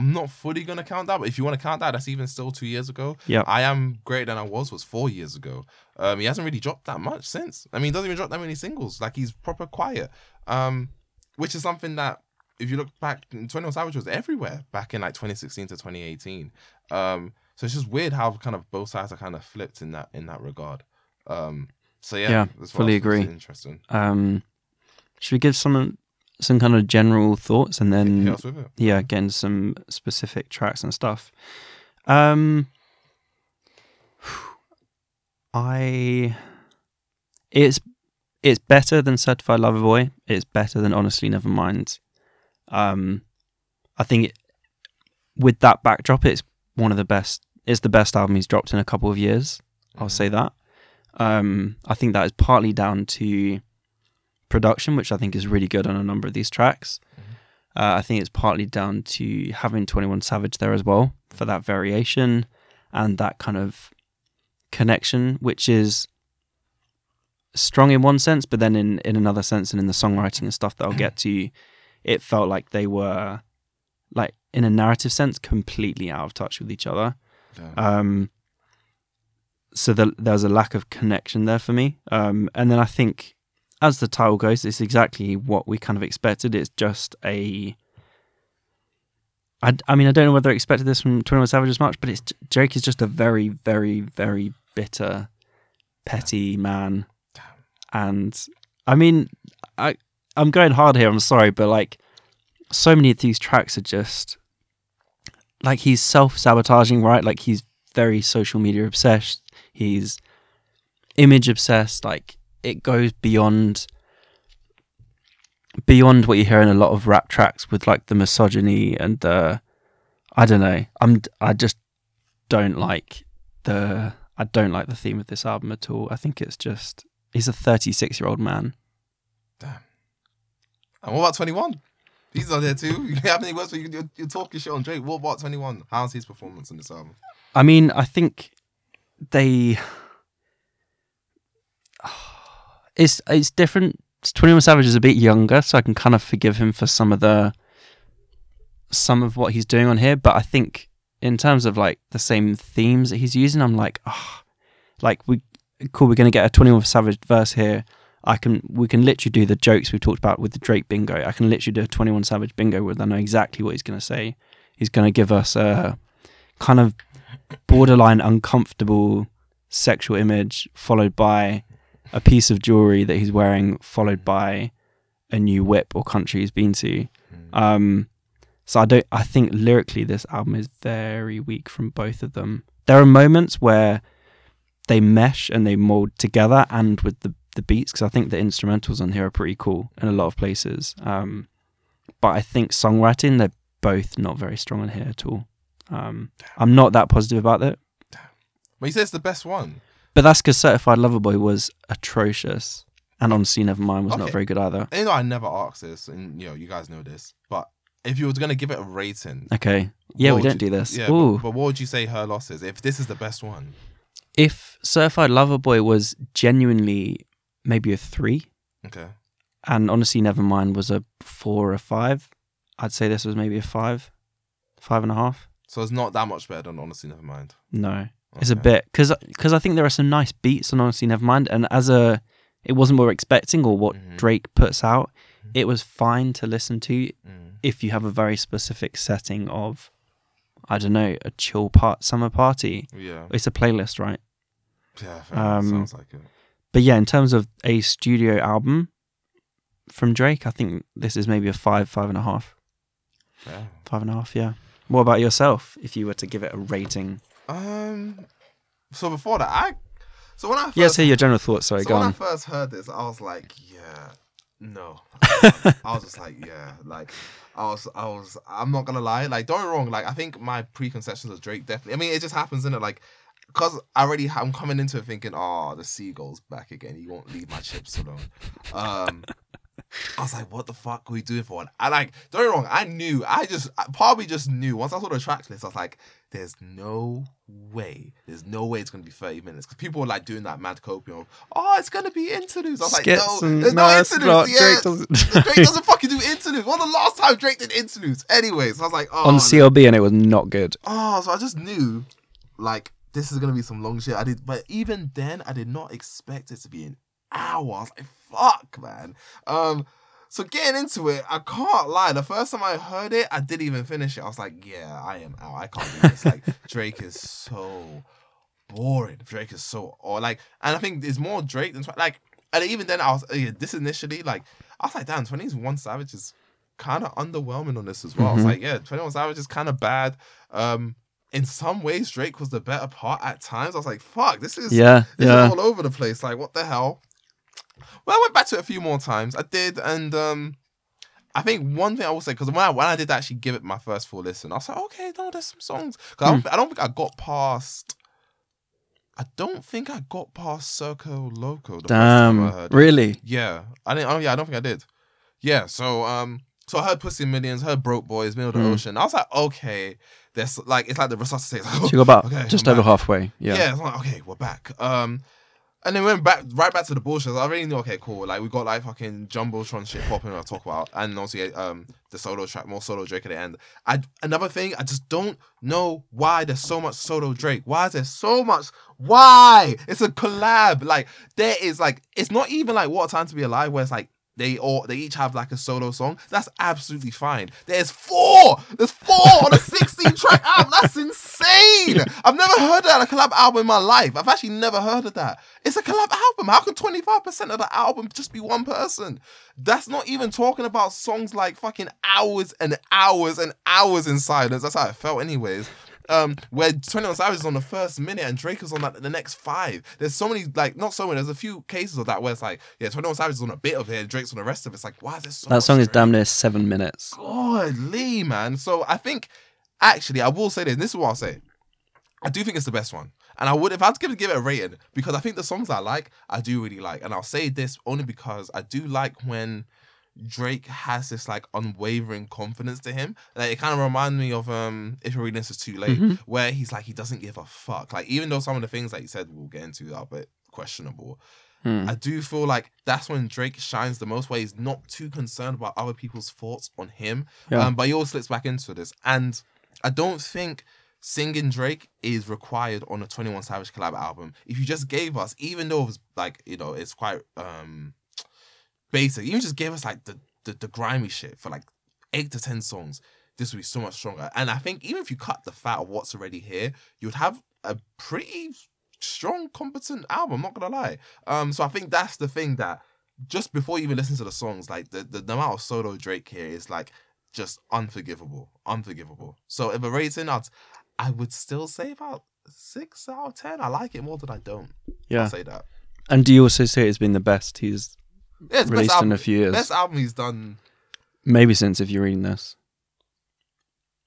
I'm not fully gonna count that, but if you want to count that, that's even still two years ago. Yeah. I am greater than I was was four years ago. Um, he hasn't really dropped that much since. I mean, he doesn't even drop that many singles. Like he's proper quiet. Um, which is something that if you look back, 21 Savage was everywhere back in like 2016 to 2018. Um, so it's just weird how kind of both sides are kind of flipped in that in that regard. Um, so yeah, Yeah, that's fully agree. Interesting. um, should we give some some kind of general thoughts and then Hit us with it. yeah, getting some specific tracks and stuff. Um, I, it's it's better than Certified Lover Boy. It's better than Honestly Nevermind. Um, I think it, with that backdrop, it's one of the best. It's the best album he's dropped in a couple of years. I'll Mhm. say that. Um, I think that is partly down to production, which I think is really good on a number of these tracks. Uh, I think it's partly down to having 21 Savage there as well for that variation and that kind of connection, which is strong in one sense, but then in, in another sense and in the songwriting and stuff that I'll get to, it felt like they were, like, in a narrative sense, completely out of touch with each other. Yeah. Um, so the, there was a lack of connection there for me. Um, and then I think as the title goes, it's exactly what we kind of expected. It's just a. I, I mean, I don't know whether I expected this from Twenty One Savage as much, but it's Drake is just a very, very, very bitter, petty man, and I mean, I I'm going hard here. I'm sorry, but like, so many of these tracks are just like he's self sabotaging, right? Like he's very social media obsessed. He's image obsessed. Like it goes beyond beyond what you hear in a lot of rap tracks with like the misogyny and the I don't know. I'm I just don't like the I don't like the theme of this album at all. I think it's just he's a 36 year old man. Damn. And what about 21? He's on there too. [LAUGHS] You have any words for you? You're, talking shit on Drake. What about 21? How's his performance on this album? I mean, I think they it's it's different. Twenty One Savage is a bit younger, so I can kind of forgive him for some of the some of what he's doing on here. But I think in terms of like the same themes that he's using, I'm like, oh, like we cool. We're gonna get a Twenty One Savage verse here. I can we can literally do the jokes we've talked about with the Drake bingo. I can literally do a Twenty One Savage bingo where I know exactly what he's gonna say. He's gonna give us a kind of borderline uncomfortable sexual image followed by a piece of jewelry that he's wearing, followed by a new whip or country he's been to. Hmm. Um, so I don't. I think lyrically, this album is very weak from both of them. There are moments where they mesh and they mold together, and with the the beats, because I think the instrumentals on here are pretty cool in a lot of places. Um, but I think songwriting, they're both not very strong on here at all. Um, I'm not that positive about it. But he says the best one. But that's because Certified Lover Boy was atrocious, and Honestly Never Mind was Okay. not very good either. You know, I never asked this, and you know, you guys know this, but if you were gonna give it a rating, Okay, yeah, what we would don't you- do this. Yeah, Ooh, but, but what would you say her loss is? If this is the best one, if Certified Lover Boy was genuinely maybe a three, okay, and Honestly Nevermind was a four or a five, I'd say this was maybe a five, five and a half. so it's not that much better than honestly, never mind. No, it's a bit because because I think there are some nice beats on Honestly Nevermind, and as a it wasn't what we're expecting or what Mhm. Drake puts out. Mhm. It was fine to listen to Mm. if you have a very specific setting of, I don't know, a chill part summer party. Yeah, It's a playlist, right? yeah. Um, sounds like it. But yeah, in terms of a studio album from Drake, I think this is maybe a five, five and a half, Fair. five and a half. Yeah. What about yourself? If you were to give it a rating, Um, so before that, I so when I first, yeah, say your general thoughts. Sorry, so go when I first heard this, I was like, yeah, no. [LAUGHS] I was just like, yeah, like I was, I was, I'm not gonna lie, like don't get me wrong, like I think my preconceptions of Drake definitely. I mean, it just happens in it, like. Cause I already I'm coming into it thinking, oh, the seagull's back again. He won't leave my chips alone. Um, I was like, what the fuck are we doing for? And I like, don't get me wrong, I knew, I just I probably just knew. Once I saw the track list, I was like, there's no way, there's no way it's gonna be 30 minutes. Because people were like doing that mad copium of, oh, it's gonna be interludes. I was like, Skits no, and- there's no, it's interludes. not. Yeah, Drake doesn't- Drake doesn't [LAUGHS] fucking do interludes. When the last time Drake did interludes? Anyways, I was like, oh, on no. CLB, and it was not good. Oh, so I just knew, like, this is gonna be some long shit. I did, but even then, I did not expect it to be an hour. I was like, fuck, man. Um, so getting into it, I can't lie. The first time I heard it, I didn't even finish it. I was like, yeah, I am out. I can't do this. like, [LAUGHS] Drake is so boring. Drake is so, or like, and I think it's more Drake than like, and even then, I was uh, this initially like, I was like, damn, 21 Savage is kind of underwhelming on this as well. I was Mhm. like, yeah, 21 Savage is kind of bad. Um, in some ways, Drake was the better part at times. I was like, fuck, this is Yeah, this yeah. is all over the place. Like, what the hell? Well, I went back to it a few more times. I did, and um, I think one thing I will say because when I when I did actually give it my first full listen, I was like, okay, no, there's some songs. 'Cause I, don't, I don't think I got past. I don't think I got past Circo Loco. The first time I Damn, really? Yeah, I didn't. Oh yeah, I don't think I did. Yeah, so um, so I heard Pussy Millions, heard Broke Boys, Middle of the Mm. Ocean. I was like, okay, there's like it's like the resuscitate. [LAUGHS] So you got about Okay, just I'm over back. halfway. Yeah. Yeah, it's like, okay, we're back. Um, And then went back right back to the bullshit. I really knew, okay, cool. Like we got like fucking Jumbotron shit popping I'll talk about. And also um the solo track, more solo Drake at the end. I another thing, I just don't know why there's so much solo Drake. Why is there so much why? It's a collab. Like there is like it's not even like what a time to be alive where it's like they all they each have like a solo song. That's absolutely fine. There's four. There's four on a [LAUGHS] 16 track album. That's insane. I've never heard that a collab album in my life. I've actually never heard of that. It's a collab album. How can 25% of the album just be one person? That's not even talking about songs like fucking hours and hours and hours in silence. That's how it felt, anyways um, where 21 Savage is on the first minute and Drake is on like the next five. There's so many, like, not so many, there's a few cases of that where it's like, yeah, 21 Savage is on a bit of it and Drake's on the rest of it. It's like, why is this so That song Drake? is damn near seven minutes. Godly, man. So I think, actually, I will say this, this is what I'll say. I do think it's the best one. And I would, if I had to give, give it a rating, because I think the songs I like, I do really like. And I'll say this only because I do like when Drake has this like unwavering confidence to him. Like it kind of reminds me of um if you're reading this is too late, Mhm. where he's like he doesn't give a fuck. Like even though some of the things that he said we'll get into are a bit questionable, Hmm. I do feel like that's when Drake shines the most, where he's not too concerned about other people's thoughts on him. Yeah. Um, but he always slips back into this, and I don't think singing Drake is required on a 21 Savage collab album. If you just gave us, even though it was like, you know, it's quite um basic, even just gave us like the, the, the grimy shit for like eight to 10 songs, this would be so much stronger. And I think even if you cut the fat of what's already here, you would have a pretty strong, competent album, I'm not gonna lie. Um, so I think that's the thing that just before you even listen to the songs, like the, the, the amount of solo Drake here is like just unforgivable, unforgivable. So if a rating, I'd I would still say about six out of ten. I like it more than I don't. Yeah. I'll say that. And do you also say it's been the best he's Yeah, it's released in a few years? best album he's done. Maybe since if you're reading this.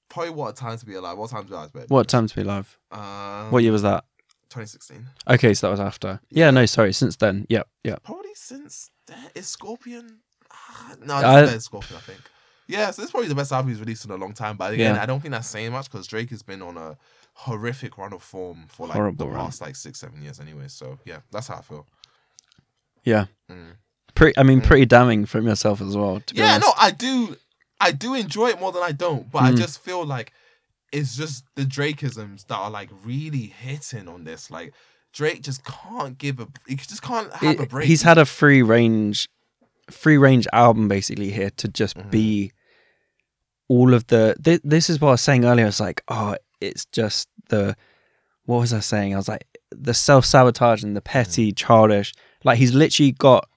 Probably what a time to be alive. What time to be alive, babe? What time to be alive? Um, What year was that? 2016. Okay, so that was after. Yeah, no, sorry. Since then, yep, yep. Probably since then. Is Scorpion? Ah, No, I- it's uh, Scorpion. I think. Yeah, so it's probably the best album he's released in a long time. But again, Yeah. I don't think that's saying much because Drake has been on a horrific run of form for like Horrible the run. past like six, seven years, anyway. So yeah, that's how I feel. Yeah. Mm. Pretty. I mean, pretty damning from yourself as well. To be Yeah, honest. no, I do. I do enjoy it more than I don't, but I Mm. just feel like it's just the Drakeisms that are like really hitting on this. Like Drake just can't give a. He just can't have a break. He's had a free range, free range album basically here to just Mhm. be all of the. Th- this is what I was saying earlier. It's like, oh, it's just the. What was I saying? I was like the self sabotage and the petty, Mm. childish. Like he's literally got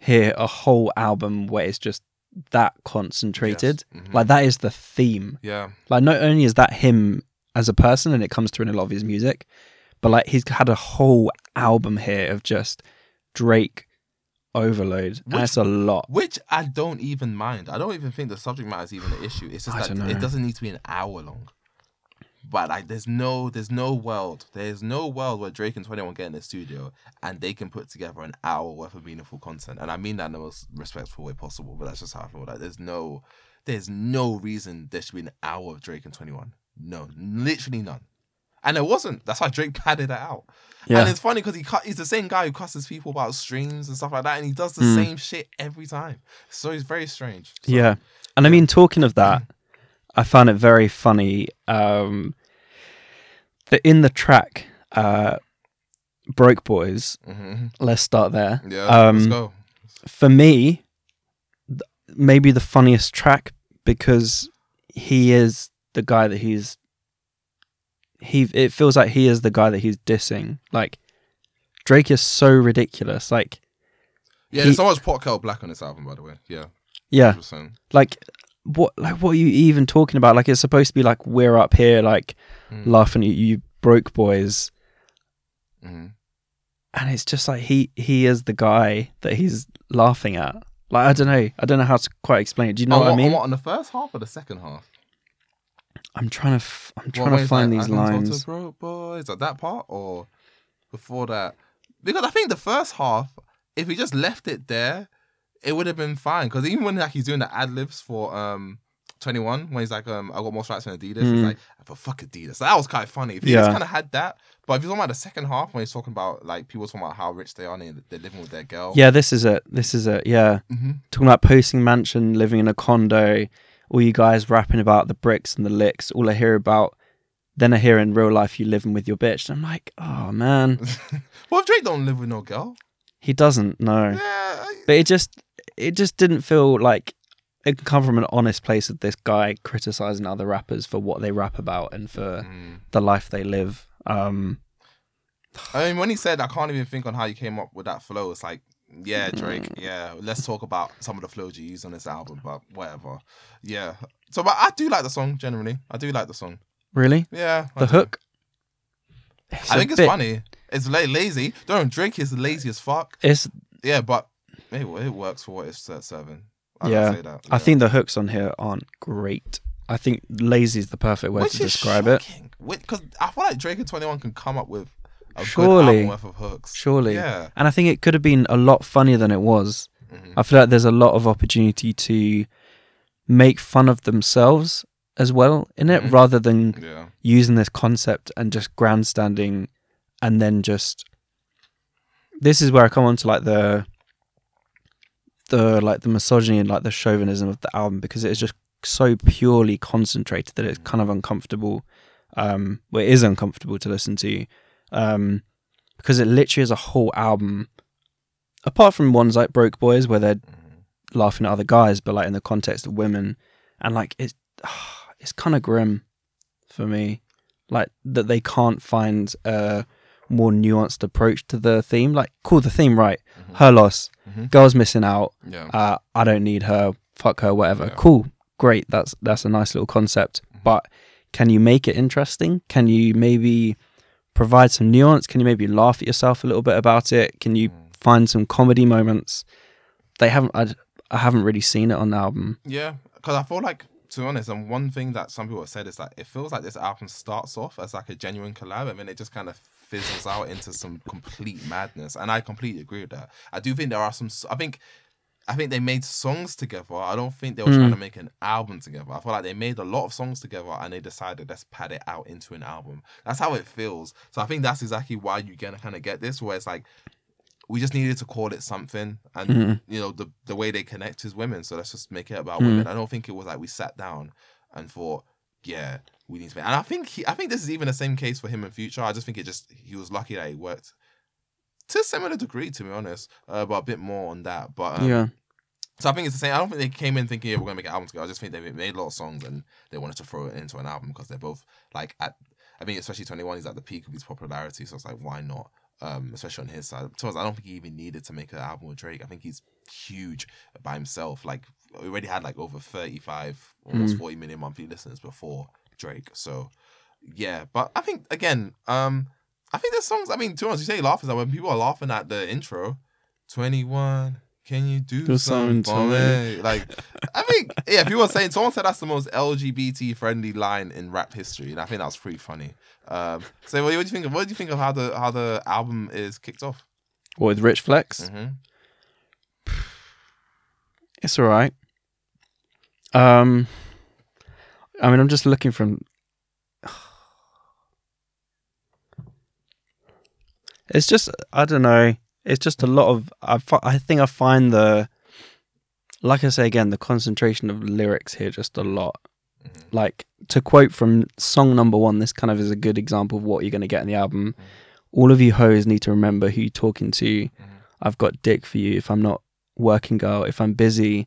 here a whole album where it's just that concentrated. Yes. Mhm. Like that is the theme. yeah, Like not only is that him as a person and it comes through in a lot of his music, but like he's had a whole album here of just Drake overload. and Which- it's a lot. which I don't even mind. I don't even think the subject matter is even an issue. It's just I that it doesn't need to be an hour long. But like, there's no, there's no world, there's no world where Drake and Twenty One get in the studio and they can put together an hour worth of meaningful content. And I mean that in the most respectful way possible. But that's just how I feel. Like, there's no, there's no reason there should be an hour of Drake and Twenty One. No, literally none. And there wasn't. That's why Drake padded it out. Yeah. And it's funny because he cut, he's the same guy who cusses people about streams and stuff like that, and he does the Mm. same shit every time. So he's very strange. So, yeah. And I mean, talking of that, [CLEARS THROAT] I found it very funny um, that in the track, uh, Broke Boys, mhm. let's start there. Yeah. Um, let's go. For me, th- maybe the funniest track because he is the guy that he's. He it feels like he is the guy that he's dissing. Like Drake is so ridiculous. Like Yeah, he- there's so much pot kettle black on this album, by the way. Yeah. yeah, 100%. like what like what are you even talking about? Like it's supposed to be like we're up here like Mm. laughing at you broke boys Mhm. and it's just like he he is the guy that he's laughing at. Like I don't know. I don't know how to quite explain it. Do you know On what I on mean? what, on the first half or the second half? I'm trying to f- I'm What, trying to find like, these "I lines. broke boys, like that part, or before that? Because I think the first half, if he just left it there, it would have been fine. Because even when like he's doing the ad libs for um 21 when he's like, um, I got more stripes than Adidas. He's Mm. like, but fuck Adidas. So that was kind of funny. If he Yeah. just kind of had that, but if you're talking about the second half when he's talking about like people talking about how rich they are and they're living with their girl. Yeah, this is it. This is it. Yeah. hmm Talking about posting mansion, living in a condo, all you guys rapping about the bricks and the licks, all I hear about then I hear in real life you living with your bitch. and I'm like, oh man. [LAUGHS] well, if Drake don't live with no girl, He doesn't, no. yeah, I- But it just it just didn't feel like it can come from an honest place of this guy criticizing other rappers for what they rap about and for Mm. the life they live. Um I mean, when he said, "I can't even think on how you came up with that flow," it's like, yeah, Drake, Mm. yeah. Let's talk about some of the flows you used on this album, but whatever. Yeah. So, but I do like the song generally. I do like the song. really? Yeah. The do. hook? I think it's bit- funny. It's la- lazy. Don't Drake is lazy as fuck. It's Yeah, but it, it works for what it's uh, serving. I Yeah. that. I think the hooks on here aren't great. I think lazy is the perfect way Which to describe it. Because I feel like Drake and Twenty One can come up with a Surely. worth of hooks. Surely. Yeah. And I think it could have been a lot funnier than it was. Mhm. I feel like there's a lot of opportunity to make fun of themselves as well in it Mhm. rather than Yeah. using this concept and just grandstanding and then just this is where I come on to like the the like the misogyny and like the chauvinism of the album because it is just so purely concentrated that it's kind of uncomfortable um well it is uncomfortable to listen to um because it literally is a whole album apart from ones like broke boys where they're Mhm. laughing at other guys, but like in the context of women, and like it's [SIGHS] it's kind of grim for me, like that they can't find a more nuanced approach to the theme. Like, cool, the theme right, Mhm. her loss, Mhm. girl's missing out, Yeah. uh, I don't need her, fuck her, whatever. Yeah. Cool, great, that's that's a nice little concept, Mhm. but can you make it interesting? Can you maybe provide some nuance? Can you maybe laugh at yourself a little bit about it? Can you Mm. find some comedy moments? They haven't. I, I haven't really seen it on the album. Yeah, because I feel like, to be honest, and one thing that some people have said is that it feels like this album starts off as like a genuine collab, and then it just kind of fizzles out into some complete madness. And I completely agree with that. I do think there are some. I think. I think they made songs together. I don't think they were trying Mm. to make an album together. I feel like they made a lot of songs together and they decided let's pad it out into an album. That's how it feels. So I think that's exactly why you're gonna kind of get this, where it's like we just needed to call it something, and Mhm. you know the the way they connect is women. So let's just make it about Mm. women. I don't think it was like we sat down and thought, yeah, we need to. Make... And I think he, I think this is even the same case for him in future. I just think it just he was lucky that he worked to a similar degree, to be honest, uh, but a bit more on that. But um, yeah, so I think it's the same. I don't think they came in thinking yeah, we're gonna make an album together. I just think they made a lot of songs and they wanted to throw it into an album because they're both like at. I mean, especially Twenty One is at the peak of his popularity, so it's like why not? Um, especially on his side. To us, I don't think he even needed to make an album with Drake. I think he's huge by himself. Like he already had like over thirty five, almost Mm. forty million monthly listeners before Drake. So yeah, but I think again, um, I think there's songs. I mean, to be honest, you say laugh is that when people are laughing at the intro, Twenty One. Can you do, Do something something for to me? Like, I think, [LAUGHS] yeah, people were saying, someone said that's the most LGBT friendly line in rap history, and I think that's pretty funny. Um, so, what do you think? Of, what do you think of how the how the album is kicked off? Or with Rich Flex, hmm it's all right. Um, I mean, I'm just looking from. [SIGHS] It's just I don't know. It's just a lot of I. I think I find the, like I say again, the concentration of lyrics here just a lot. Mhm. Like to quote from song number one, this kind of is a good example of what you're going to get in the album. Mhm. All of you hoes need to remember who you're talking to. Mhm. I've got dick for you. If I'm not working, girl. If I'm busy,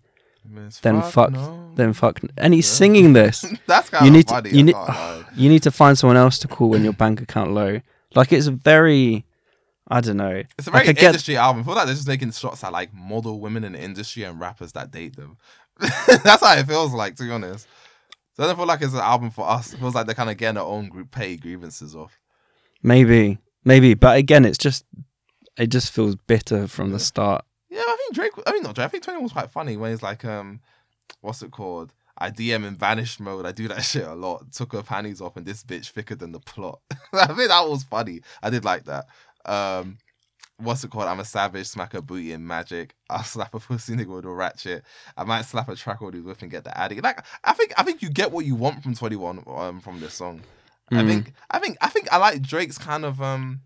Then fuck- no. then fuck. And he's Yeah. singing this. [LAUGHS] that's kind you of need to- you need-. [SIGHS] You need to find someone else to call when your bank account low. Like it's very, I don't know. It's a Like, very I get- industry album. I feel like they're just making shots at like model women in the industry and rappers that date them. [LAUGHS] That's how it feels like, to be honest. So it doesn't feel like it's an album for us. It feels like they're kind of getting their own group pay grievances off. Maybe, maybe, but again, it's just, it just feels bitter from Yeah. the start. Yeah, I think Drake. I mean, not Drake. I think Twenty was quite funny when he's like, um, what's it called? I DM in vanished mode. I do that [LAUGHS] shit a lot. Took her panties off, and this bitch thicker than the plot. [LAUGHS] I think that was funny. I did like that. Um, what's it called? I'm a savage, smack a booty in magic. [LAUGHS] I'll slap a pussy nigga with a ratchet. I might slap a track with or with and get the addy. Like I think I think you get what you want from 21 um, from this song. I Mm. think I think I think I like Drake's kind of um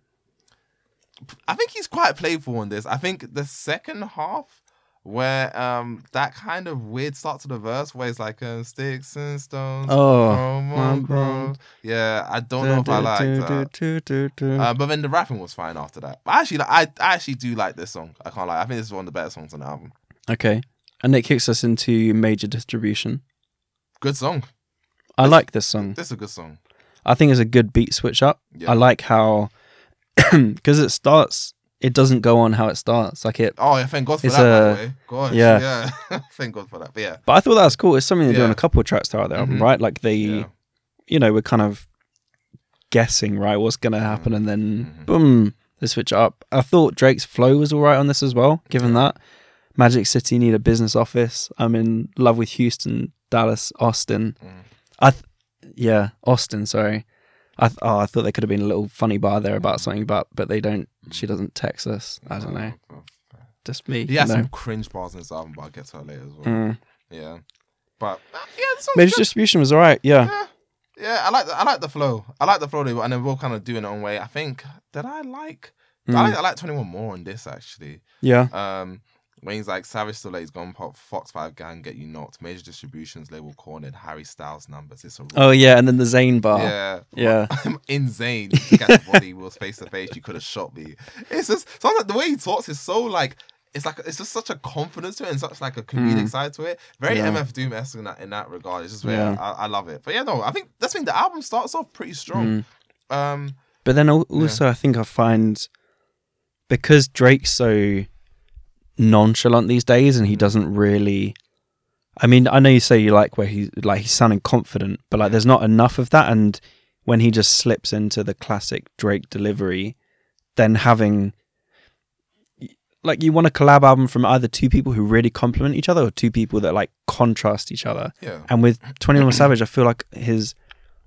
I think he's quite playful in this. I think the second half where um that kind of weird start to the verse where it's like uh, sticks and stones. Oh, my Yeah, I don't know if I like that. Uh, but then the rapping was fine after that. But actually, like, I, I actually do like this song. I can't lie. I think this is one of the better songs on the album. okay, and it kicks us into major distribution. Good song. I This- like this song. This is a good song. I think it's a good beat switch up. Yeah. I like how [COUGHS] because it starts. It doesn't go on how it starts. Like it. Oh, yeah, thank God for It's that, by a- the way. Gosh, yeah. yeah. [LAUGHS] thank God for that. But yeah. But I thought that was cool. It's something they do on Yeah. a couple of tracks throughout the album, Mhm. right? Like they, yeah. you know, we're kind of guessing, right, what's going to happen, and then Mhm. boom, they switch up. I thought Drake's flow was all right on this as well, given Yeah. that. Magic City need a business office. I'm in love with Houston, Dallas, Austin. Mm. I, th- yeah, Austin. Sorry, I th- oh, I thought there could have been a little funny bar there about something, but but they don't. She doesn't text us. I don't know. Just me. He has some cringe bars in this album, but I'll get to that later as well. Mm. Yeah. But uh, yeah, this song's Major good. distribution was all right. Yeah. Yeah. Yeah, I like the, I like the flow. I like the flow, they were- and then we'll kind of do in our own way. I think did I like I Mm. like I like Twenty One more on this actually. Yeah. Um, when he's like Savage still he's gone pop Fox Five Gang get you knocked major distributions label cornered Harry Styles numbers. It's a Oh yeah, and then the Zane bar. yeah Yeah. [LAUGHS] I'm insane. Body was face to face. You could have shot me. It's just sometimes the way he talks is so like. It's like it's just such a confidence to it and such like a comedic Mm. side to it. Very Yeah. MF Doom esque in that in that regard. It's just Yeah. I, I love it. But yeah, no, I think that's when the album starts off pretty strong. Mm. Um, But then al- also, I think I find because Drake's so nonchalant these days, and he mm. doesn't really. I mean, I know you say you like where he's like he's sounding confident, but like there's not enough of that. And when he just slips into the classic Drake delivery, then having like you want a collab album from either two people who really complement each other or two people that like contrast each other. yeah, And with Twenty One Savage, I feel like his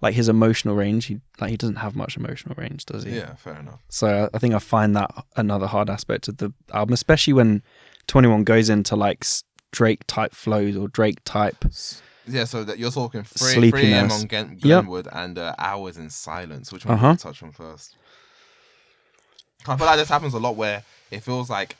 like his emotional range, he like he doesn't have much emotional range, does he? yeah, fair enough. So I think I find that another hard aspect of the album, especially when Twenty One goes into like Drake type flows or Drake type. Yeah, so that you're talking 3, 3 a.m. On Gen- Yep. Glenwood and uh, hours in silence. Which one Uh-huh. uh touch on first? I feel like this happens a lot where it feels like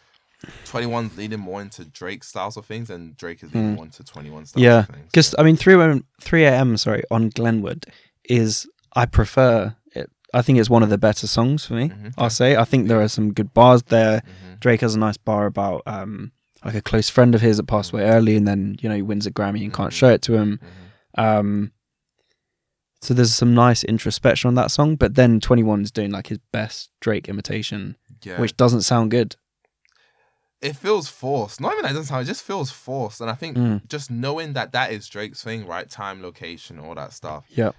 21's leading more into Drake styles of things and Drake is leading Mm. more into 21 styles Yeah. Because I mean, three a.m. three a.m. Sorry, on Glenwood is I prefer it. I think it's one of the better songs for me. Mhm. I'll say. I think there are some good bars there. Mhm. Drake has a nice bar about um like a close friend of his that passed away early, and then you know he wins a Grammy and can't show it to him. Mhm. Um, so there's some nice introspection on that song, but then 21 is doing like his best Drake imitation, Yeah. which doesn't sound good. it feels forced. Not even that it doesn't sound. It just feels forced. And I think Mm. just knowing that that is Drake's thing, right? Time, location, all that stuff. Yep.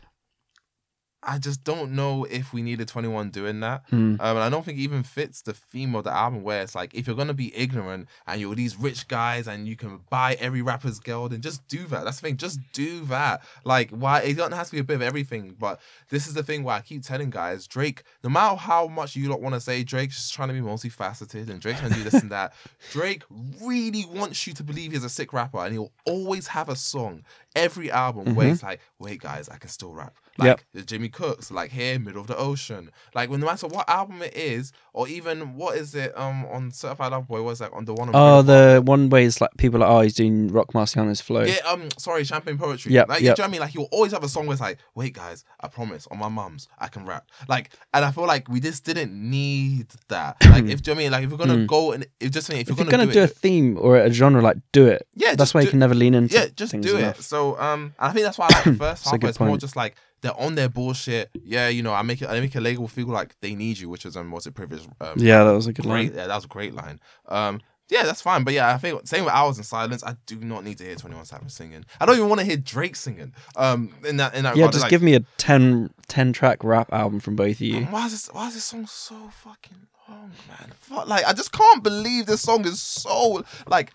I just don't know if we needed 21 doing that. Mm. Um, and I don't think it even fits the theme of the album where it's like if you're gonna be ignorant and you're these rich guys and you can buy every rapper's girl, then just do that. That's the thing, just do that. Like why it doesn't have to be a bit of everything, but this is the thing where I keep telling guys, Drake, no matter how much you don't want to say Drake's just trying to be multifaceted and Drake can do this and that, [LAUGHS] Drake really wants you to believe he's a sick rapper and he'll always have a song every album where Mhm. it's like, wait guys, I can still rap. Like Yep. Jimmy Cooks, like here, middle of the ocean. Like when no matter what album it is, or even what is it um on Certified Love Boy, was like on the one on Oh, the one way is like people are, oh, he's doing Roc Marciano's flow. Yeah, um, sorry, Champagne Poetry. Yeah, like, yep. you know what I mean? Like, he'll always have a song where it's like, wait, guys, I promise, on my mum's, I can rap. Like, and I feel like we just didn't need that. [CLEARS THROAT] Like, if, do you know what I mean? Like, if we're gonna Mm. go and, if just if, if you're you're gonna, gonna do, do, a theme or a genre, like do it. yeah, That's why you can never lean into. yeah, just do enough. it. So, um, and I think that's why I like the [COUGHS] first half. where It's more just like they're on their bullshit. Yeah, you know, I make it, I make a label feel like they need you, which is um, what's it, privilege? Um, Yeah, that was a good great. line. Yeah, that was a great line. Um, yeah, that's fine. But yeah, I think same with Hours in Silence. I do not need to hear Twenty One Savage singing. I don't even want to hear Drake singing. Um, in that in that Yeah, regard. just Like, give me a 10, 10 track rap album from both of you. Why is this? Why is this song so fucking long, man? Fuck, like I just can't believe this song is so like.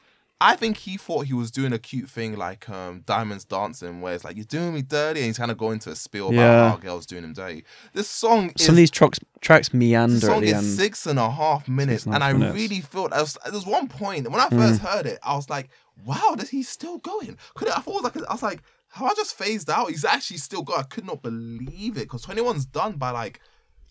I think he thought he was doing a cute thing like um Diamonds Dancing, where it's like you're doing me dirty, and he's kind of going to a spiel about Yeah. how girls doing him dirty. This song is Some of these tracks tracks meander at song is end. six and a half minutes, and I minutes. really felt there was, there was one point when I Mm. first heard it, I was like, "Wow, this he's still going." Could it, I thought like I was like, "How I just phased out? He's actually still going." I could not believe it because Twenty One's done by like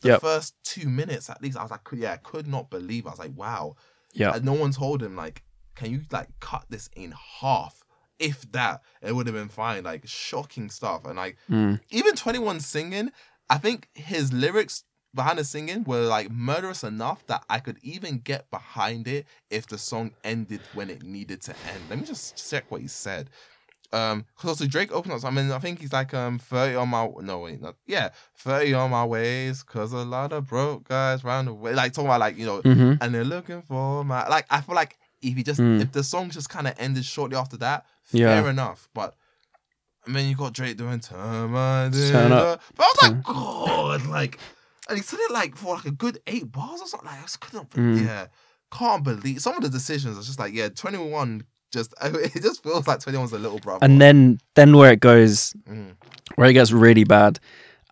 the Yep. first two minutes at least. I was like, "Yeah, I could not believe." It. I was like, "Wow." Yeah. No one told him like, "Can you like cut this in half?" If that, it would have been fine. Like shocking stuff, and like Mm. even 21 singing, I think his lyrics behind the singing were like murderous enough that I could even get behind it if the song ended when it needed to end. Let me just check what he said. Um, because also Drake opens up. I mean, I think he's like um thirty on my no wait, not yeah, thirty on my ways. Cause a lot of broke guys round the way, like talking about like you know, hmm and they're looking for my like. I feel like if he just Mm. if the song just kind of ended shortly after that, Yeah. fair enough. But I mean, you got Drake doing "Turn Up. Up." but I was like, God, like, and he said it like for like a good eight bars or something. Like, I just couldn't, Mm. yeah, can't believe some of the decisions. Are just like, yeah, twenty one. Just [LAUGHS] it just feels like twenty one's a little brother. And then then where it goes, Mm. where it gets really bad.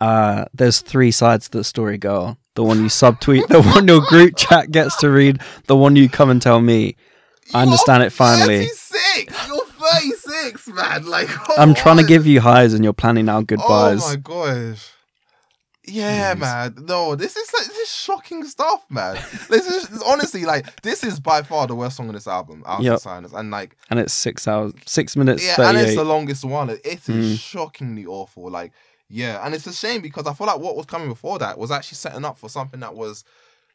Uh, there's three sides to the story, girl. The one you subtweet, the one your group chat gets to read, the one you come and tell me. I understand it finally. 36. You're 36, man. Like, I'm trying to give you highs and you're planning out goodbyes. Oh my gosh. Yeah, Jeez. man. No, this is like, this is shocking stuff, man. this is honestly like this is by far the worst song on this album. Out Yep. Silence, and like and it's six hours, six minutes, yeah, and it's the longest one. It is Mm. shockingly awful. Like yeah, and it's a shame because I feel like what was coming before that was actually setting up for something that was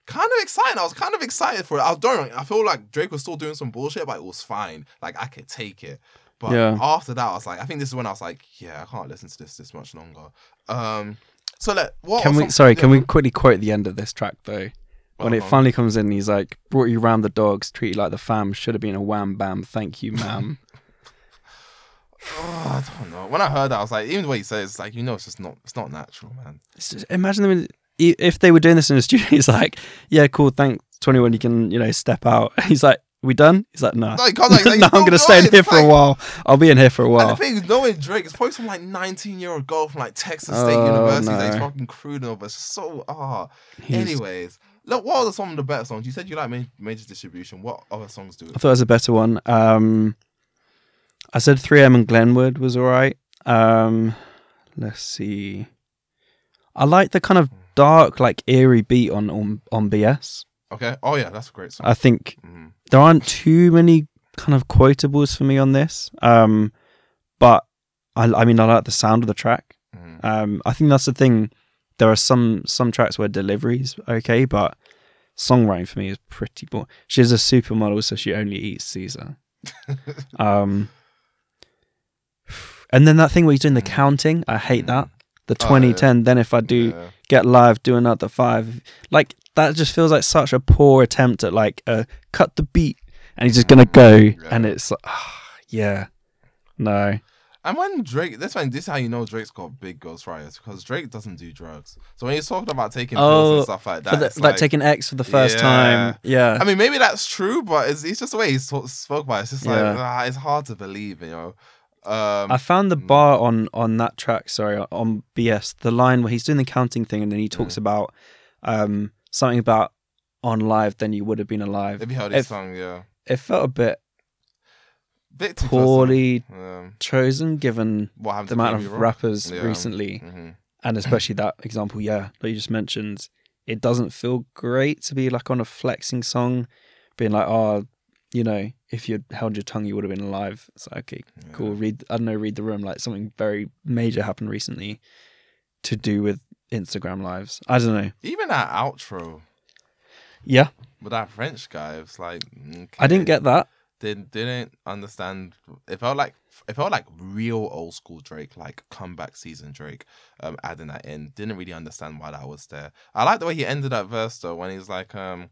kind of exciting. I was kind of excited for it. I was don't. I feel like Drake was still doing some bullshit, but it was fine. Like I could take it. But Yeah. after that, I was like, I think this is when I was like, yeah, I can't listen to this this much longer. Um, so let what Can we? some- Sorry, can we quickly quote the end of this track though? When it uh-huh. finally comes in, he's like, "Brought you round the dogs, treat you like the fam. Should have been a wham bam. Thank you, ma'am." [LAUGHS] [SIGHS] Oh, I don't know. When I heard that, I was like, even the way he says, it's like you know, it's just not, it's not natural, man. Just- imagine them in, if they were doing this in the [LAUGHS] studio. He's like, "Yeah, cool. Thanks, twenty one. You can, you know, step out." [LAUGHS] He's like, "We done?" He's like, "No." No, like, [LAUGHS] like, no, I'm gonna stay in here for a while. I'll be in here for a And while. the thing is, knowing Drake, it's probably some like 19 year old girl from like Texas State Oh, University that he's no. fucking crooning over. It's so ah. He's- Anyways, look, what are some of the better songs? You said you like Ma- Major Distribution. What other songs do I thought it was a better one. Um, I said 3M and Glenwood was all right. Um, let's see. I like the kind of dark, like eerie beat on on, on BS. Okay. Oh yeah, that's a great song. I think Mhm. there aren't too many kind of quotables for me on this. Um, but I, I mean, I like the sound of the track. Mhm. Um, I think that's the thing. There are some some tracks where delivery's okay, but songwriting for me is pretty boring. She's a supermodel, so she only eats Caesar. [LAUGHS] Um, and then that thing where you're doing the counting, I hate that. The Oh, 20, yeah. 10, then if I do Yeah. Get live, do another five. Like, that just feels like such a poor attempt at, like, uh, cut the beat and he's just going to go. Yeah. And it's like, ah, yeah. No. And when Drake, this one, this is how you know Drake's got big ghostwriters because Drake doesn't do drugs. So when he's talking about taking pills Oh, and stuff like that, the, it's like, taking X for the first Yeah. time. Yeah. I mean, maybe that's true, but it's, it's just the way he spoke about it. It's just like, Yeah. ah, it's hard to believe, you know. Um, I found the Mm. bar on on that track. Sorry, on BS, the line where he's doing the counting thing, and then he talks Mm. about um something about on live. Then you would have been alive. if you heard his song, yeah. It felt a bit Bit poorly. Um, chosen given what happened the amount of rappers Yeah. recently, hmm and especially that example. Yeah, that you just mentioned. It doesn't feel great to be like on a flexing song, being like, oh, you know, if you'd held your tongue, you would have been alive. It's like, okay, cool. Read, I don't know, read the room. Like something very major happened recently to do with Instagram lives. I don't know. Even that outro Yeah, with that French guy, it's like I didn't get that. didn't didn't understand. It felt like it felt like real old school Drake, like comeback season Drake. Um, adding that in, didn't really understand why that was there. I like the way he ended that verse though, when he's like, um.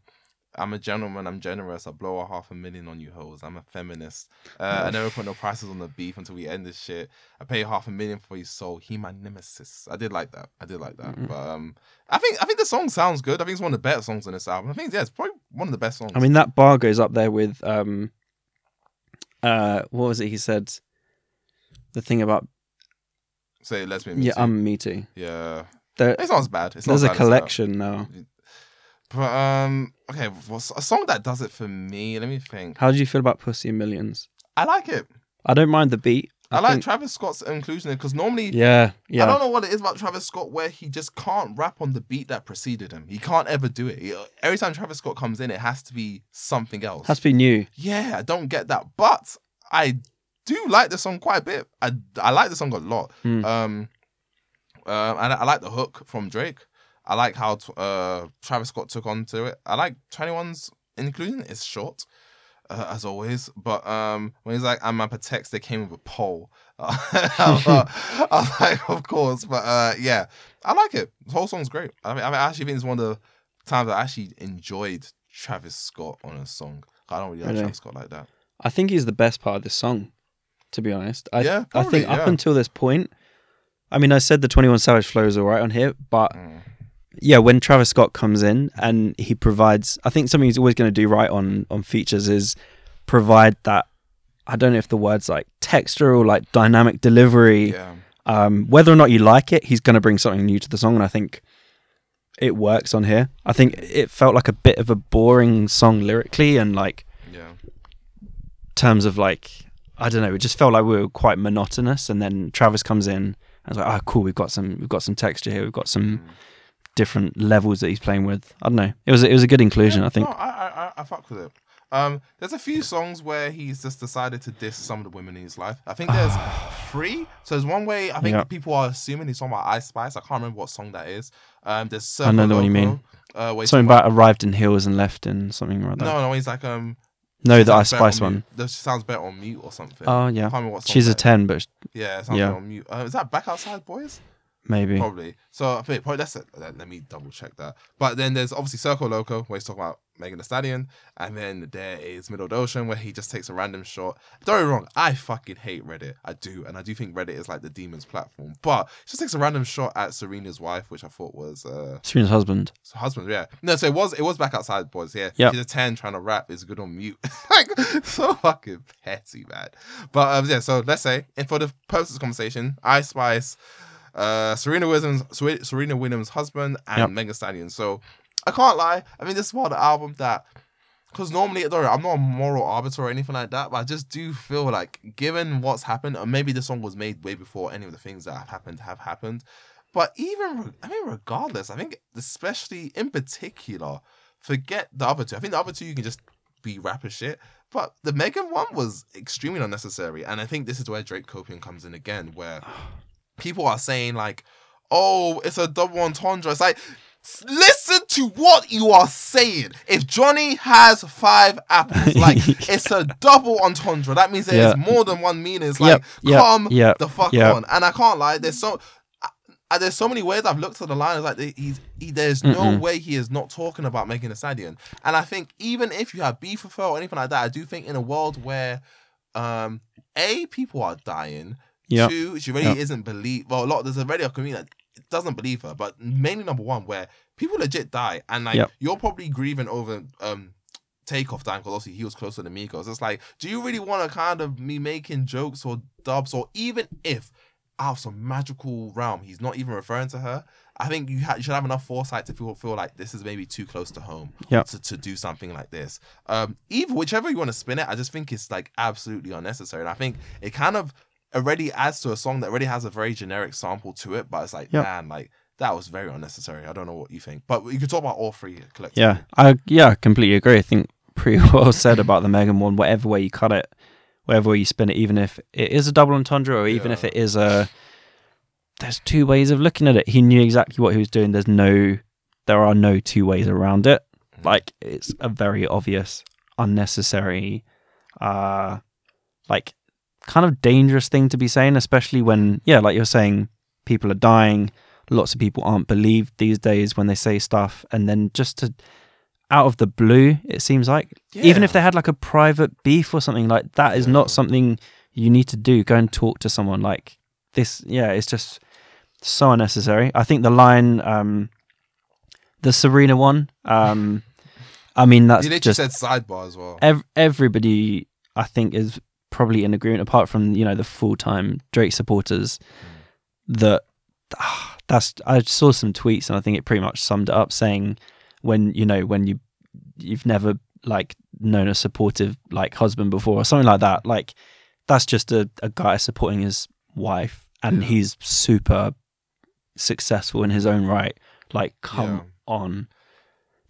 I'm a gentleman. I'm generous. I blow a half a million on you hoes. I'm a feminist. Uh, I never put no prices on the beef until we end this shit. I pay half a million for your soul. He my nemesis. I did like that. I did like that. Mhm. But um, I think I think the song sounds good. I think it's one of the better songs on this album. I think yeah, it's probably one of the best songs. I mean, that bar goes up there with um, uh, what was it? He said the thing about Say let's me. yeah, um, me too. yeah. There, It's not as bad. It's there's a bad as collection now. But um, okay, what's a song that does it for me? Let me think. How do you feel about Pussy in Millions? I like it. I don't mind the beat. I, like think- Travis Scott's inclusion because normally Yeah, yeah. I don't know what it is about Travis Scott where he just can't rap on the beat that preceded him. He can't ever do it. Every time Travis Scott comes in, it has to be something else. Has to be new. yeah, I don't get that, but I do like the song quite a bit. I I like the song a lot. Hmm. Um, uh, and I, I like the hook from Drake. I like how uh Travis Scott took on to it. I like 21's inclusion. It's short. Uh, as always, but um, when he's like, "I'm up a text," they came with a poll. I was I was like, "Of course," but uh, yeah, I like it. The whole song's great. I mean, I, mean, I actually think it's one of the times I actually enjoyed Travis Scott on a song. I don't really like Really? Travis Scott like that. I think he's the best part of this song, to be honest. I, Yeah, I think probably, up until this point, I mean, I said the 21 Savage flow is all right on here, but Mm. Yeah, when Travis Scott comes in and he provides, I think something he's always going to do right on on features is provide that. I don't know if the words like texture or like dynamic delivery. Yeah, Um, whether or not you like it, he's going to bring something new to the song, and I think it works on here. I think it felt like a bit of a boring song lyrically, and like yeah, terms of like I don't know, it just felt like we were quite monotonous. And then Travis comes in, and it's like, oh, cool, we've got some, we've got some texture here, we've got some Mm. Different levels that he's playing with. I don't know, it was it was a good inclusion. Yeah, I think. No, I, I, I, fuck with it. Um, there's a few songs where he's just decided to diss some of the women in his life. I think there's [SIGHS] three. So there's one way I think people are assuming he's talking about Ice Spice. I can't remember what song that is. Um, there's I know the one you mean. Uh, Something about arrived in hills and left in something or other. no, no, he's like um. No, the Ice Spice on one. That sounds better on mute or something. Oh I yeah, can't remember what song she's a ten, but Yeah, it sounds Yeah. better on mute. Uh, is that Back Outside Boys? Maybe. Probably. So I think probably that's it. Let, let me double check that. But then there's obviously Circo Loco where he's talking about Megan Thee Stallion, and then there is Middle the Ocean where he just takes a random shot. Don't get me wrong, I fucking hate Reddit. I do, and I do think Reddit is like the demon's platform. But he just takes a random shot at Serena's wife, which I thought was uh Serena's husband. husband. Yeah, no, so it was it was back outside, boys. Yeah, Yep. she's a ten trying to rap is good on mute. [LAUGHS] like [LAUGHS] so fucking petty, man. But um, yeah, so let's say, and for the purpose of conversation, Ice Spice, uh, Serena Williams, Serena Williams' husband, and Yep. Megan Stallion. So I can't lie. I mean, this is one of the album that. Because normally, don't I'm not a moral arbiter or anything like that, but I just do feel like, given what's happened, or maybe the song was made way before any of the things that have happened have happened. But even, I mean, regardless, I think, especially in particular, forget the other two. I think the other two you can just be rapper shit. But the Megan one was extremely unnecessary. And I think this is where Drake copium comes in again, where [SIGHS] people are saying, like, oh, it's a double entendre. It's like, listen to what you are saying. If Johnny has five apples, [LAUGHS] like, it's a double entendre. That means there's Yeah. more than one meaning. It's Yep, like, yep, come yep, the fuck on. And I can't lie, there's so. there's so many ways I've looked at the line. It's like he's he, there's no Mm-mm. way he is not talking about Megan Thee Stallion. And I think even if you have beef with her or anything like that, I do think in a world where, um, a people are dying. Yeah. Two, she really isn't believe. Well, a lot there's already a community that doesn't believe her, but mainly number one where people legit die, and like you're probably grieving over um. Takeoff dying because obviously he was closer to Migos. It's like, do you really want to kind of me making jokes or dubs or even if out of some magical realm he's not even referring to her? I think you, ha- you should have enough foresight to feel feel like this is maybe too close to home Yep. to, to do something like this. Um, either whichever you want to spin it, I just think it's like absolutely unnecessary. And I think it kind of already adds to a song that already has a very generic sample to it, but it's like, Yep. man, like that was very unnecessary. I don't know what you think, but you could talk about all three collectively. Yeah, I yeah, I completely agree. I think pretty [LAUGHS] well said about the Megan one. Whatever way you cut it, whatever way you spin it, even if it is a double entendre or even if it is a, there's two ways of looking at it. He knew exactly what he was doing. There's no, there are no two ways around it. Mhm. Like it's a very obvious, unnecessary, uh, like kind of dangerous thing to be saying, especially when yeah, like you're saying, people are dying. Lots of people aren't believed these days when they say stuff, and then just to out of the blue, it seems like even if they had like a private beef or something like that, is Yeah. not something you need to do. Go and talk to someone like this. Yeah, it's just so unnecessary. I think the line, um, the Serena one, um, [LAUGHS] I mean that's he literally just said sidebar as well. ev- everybody. I think is probably in agreement, apart from you know the full time Drake supporters, that ah, that's I saw some tweets and I think it pretty much summed it up, saying when you know when you you've never like known a supportive like husband before or something like that, like that's just a, a guy supporting his wife and Yeah. he's super successful in his own right. Like, come Yeah. on.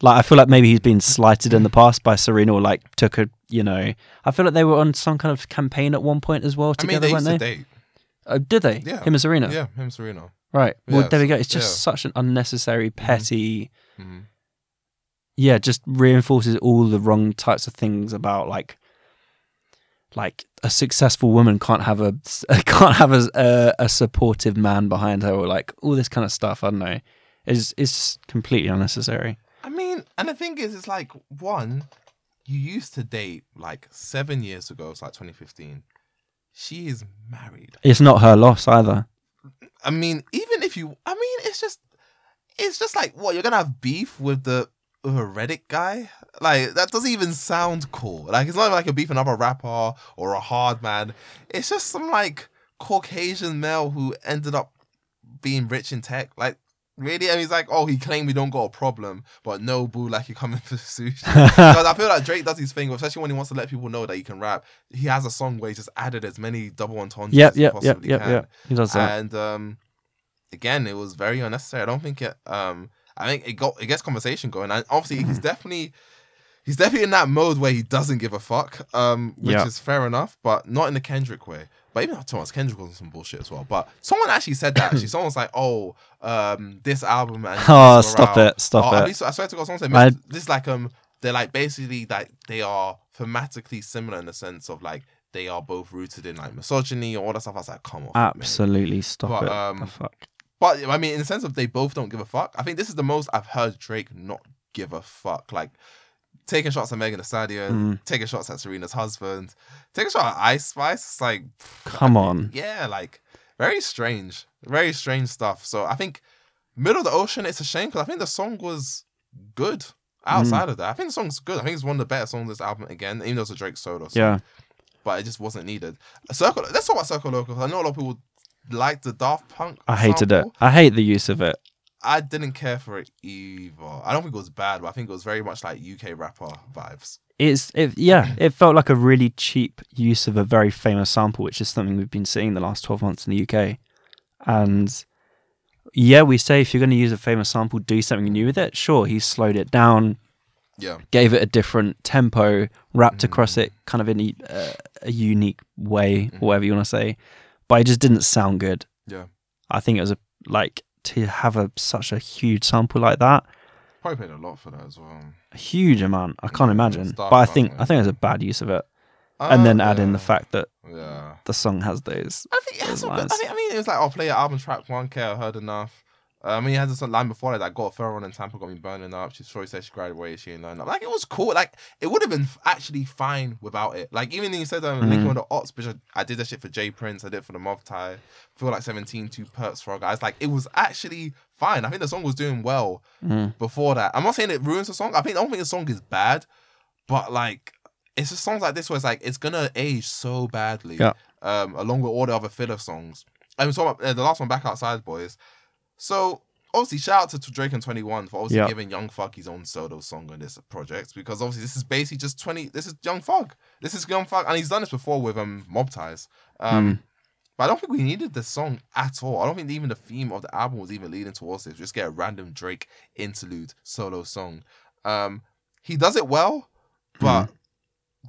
Like, I feel like maybe he's been slighted in the past by Serena or like took a, you know, I feel like they were on some kind of campaign at one point as well I mean, together, they weren't they? Uh, did they? Yeah. Him and Serena? Yeah, him, and Serena. Right. Well, Yeah, there we go. It's just yeah. such an unnecessary, petty, Mhm. yeah, just reinforces all the wrong types of things about like, like a successful woman can't have a [LAUGHS] can't have a a, a supportive man behind her or like all this kind of stuff. I don't know. Is is completely unnecessary. I mean, and the thing is, it's like one, you used to date like seven years ago. It's like 2015. She is married. It's not her loss either. I mean, even if you, I mean, it's just, it's just like what you're gonna have beef with the with a Reddit guy. Like that doesn't even sound cool. Like it's not like a beef another rapper or a hard man. It's just some like Caucasian male who ended up being rich in tech. Like really, and he's like, oh, he claimed we don't got a problem, but no, boo, like you coming [LAUGHS] for sushi. [LAUGHS] Because I feel like Drake does his thing, especially when he wants to let people know that he can rap. He has a song where he just added as many double entendres Yep, as he yep, yep, possibly yep, can. yep. He does that. And um, again, it was very unnecessary. I don't think it. Um, I think it got it gets conversation going, and obviously he's [LAUGHS] definitely he's definitely in that mode where he doesn't give a fuck. Um, which Yeah. is fair enough, but not in the Kendrick way. But even Thomas Kendrick was on some bullshit as well. But someone actually said that. Actually, [CLEARS THROAT] someone was like, "Oh, um, this album and Oh, stop it, stop Oh, it. least I swear to God, someone said I- this is like um, they're like basically like they are thematically similar in the sense of like they are both rooted in like misogyny or all that stuff. I was like, come on, Absolutely stop But, it. um, fuck. but I mean, in the sense of they both don't give a fuck. I think this is the most I've heard Drake not give a fuck. Like taking shots at Megan Thee Stallion, Mm. taking shots at Serena's husband, taking a shot at Ice Spice. It's like, Come on. yeah, like very strange, very strange stuff. So I think Middle of the Ocean. It's a shame because I think the song was good. Mm. Outside of that, I think the song's good. I think it's one of the better songs on this album again, even though it's a Drake solo. Song Yeah. but it just wasn't needed. Circle. Let's talk about Circo Loco. I know a lot of people like the Daft Punk. I hated it. I hate the use of it. I didn't care for it either. I don't think it was bad, but I think it was very much like UK rapper vibes. It's it, yeah, it felt like a really cheap use of a very famous sample, which is something we've been seeing the last twelve months in the UK. And yeah, we say if you're going to use a famous sample, do something new with it. Sure, he slowed it down, Yeah, gave it a different tempo, rapped across Mm. it kind of in a, uh, a unique way, Mhm. whatever you want to say. But it just didn't sound good. Yeah. I think it was a like to have a such a huge sample like that, probably paid a lot for that as well. a huge amount. I can't Yeah, imagine. But I think I think it was a bad use of it. and then Uh, add in the fact that Yeah, the song has those. I think it has Those. I mean, I mean, it was like, I'll play your album track one K. I heard enough. Uh, I mean, he has this line before that, like, got a fur on in Tampa, got me burning up. She's sure said she graduated, she ain't learned up. Like, it was cool. Like, it would have been f- actually fine without it. Like, even you said um, Mhm. linking with the Ots, which I, I did that shit for J Prince, I did it for the Mob Tie, feel like 17, two perks for guys. Like, it was actually fine. I think the song was doing well Mm. before that. I'm not saying it ruins the song. I think I don't think the song is bad, but like it's just songs like this where it's like it's gonna age so badly. Yeah. Um, along with all the other filler songs. And we talking about uh, the last one, Back Outside Boys. So obviously, shout out to, to Drake and Twenty One for obviously Yeah. giving Young Thug his own solo song on this project because obviously this is basically just twenty. This is Young Thug. This is Young Thug, and he's done this before with um Mob Ties. Um, Mm. but I don't think we needed this song at all. I don't think even the theme of the album was even leading towards this. Just get a random Drake interlude solo song. Um, he does it well, but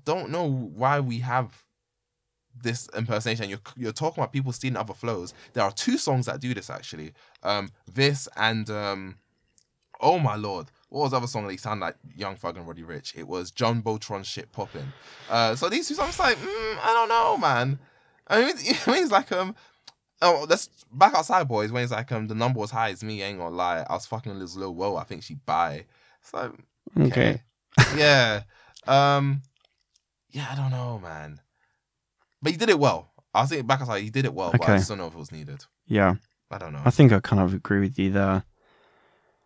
don't know why we have this impersonation. You're you're talking about people stealing other flows. There are two songs that do this actually. Um, this and um, oh my lord. What was the other song that he sounded like Young Thug and Roddy Ricch? It was Jumbotron shit popping. Uh, so these two songs, like, mm, I don't know, man. I mean, [LAUGHS] I mean, it's like um, oh, let's back outside, boys. When it's like um, the number was high as me. Ain't gonna lie, I was fucking this little whoa. I think she buy. It's like Okay. [LAUGHS] yeah, um, yeah. I don't know, man. But he did it well. I was thinking back outside, he did it well. But I Okay. just don't know if it was needed. Yeah. I don't know. I think I kind of agree with you there.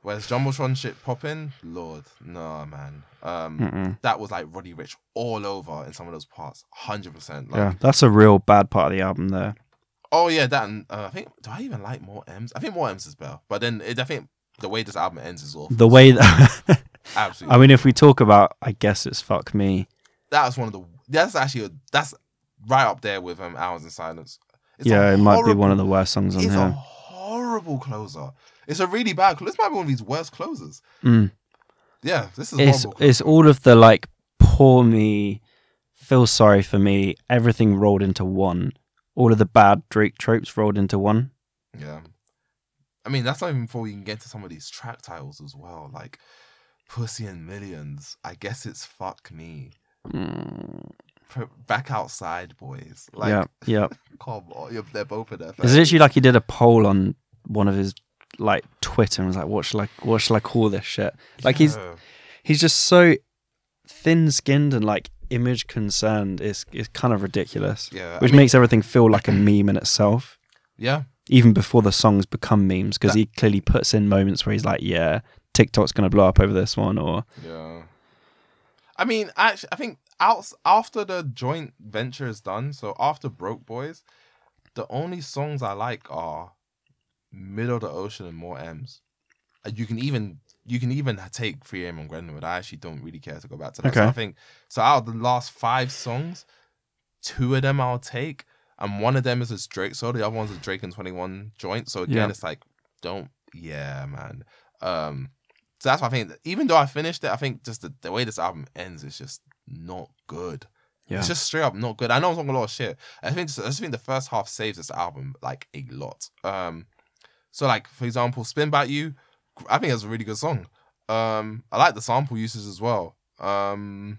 Whereas Jumbotron shit popping, Lord, no man. Um, Mm-mm. that was like Roddy Ricch all over in some of those parts, hundred percent. Like, yeah, that's a real bad part of the album there. Oh yeah, that. And, uh, I think. Do I even like more M's? I think more M's is better. But then it, I think the way this album ends is awful. The way that, [LAUGHS] Absolutely. I mean, if we talk about, I guess it's fuck me. that was one of the. That's actually a, that's right up there with um Hours in Silence. It's yeah, it might be one of the worst songs on here. It's a horrible closer. It's a really bad. This might be one of these worst closers. Mm. Yeah, this is It's it's all of the like poor me, feel sorry for me, everything rolled into one. All of the bad Drake tropes rolled into one. Yeah. I mean, that's not even before you can get to some of these track titles as well, like Pussy and Millions. I guess it's Fuck Me. Mm, Back Outside Boys. Like, yeah, yeah. [LAUGHS] come on, they're both in there. It's literally like he did a poll on one of his like Twitter and was like, "What should I what should I call this shit?" Like he's he's just so thin skinned and like image concerned. It's it's kind of ridiculous, Yeah. I which mean, makes everything feel like a meme in itself. Yeah. even before the songs become memes because he clearly puts in moments where he's like yeah tiktok's gonna blow up over this one or Yeah. I mean, actually, I think out, after the joint venture is done, so after Broke Boys, the only songs I like are Middle of the Ocean and More M's. You can even you can even take 3 AM on Glenwood. I actually don't really care to go back to that. So I think so out of the last five songs, two of them I'll take, and one of them is a Drake solo. The other one's a Drake and 21 joint. So again, Yeah. it's like, don't yeah, man. Um so that's why I think even though I finished it, I think just the, the way this album ends is just not good. yeah It's just straight up not good. I know I'm talking a lot of shit. I think I just think the first half saves this album like a lot. Um, so like for example, "Spin About You," I think it's a really good song. Um, I like the sample uses as well. Um,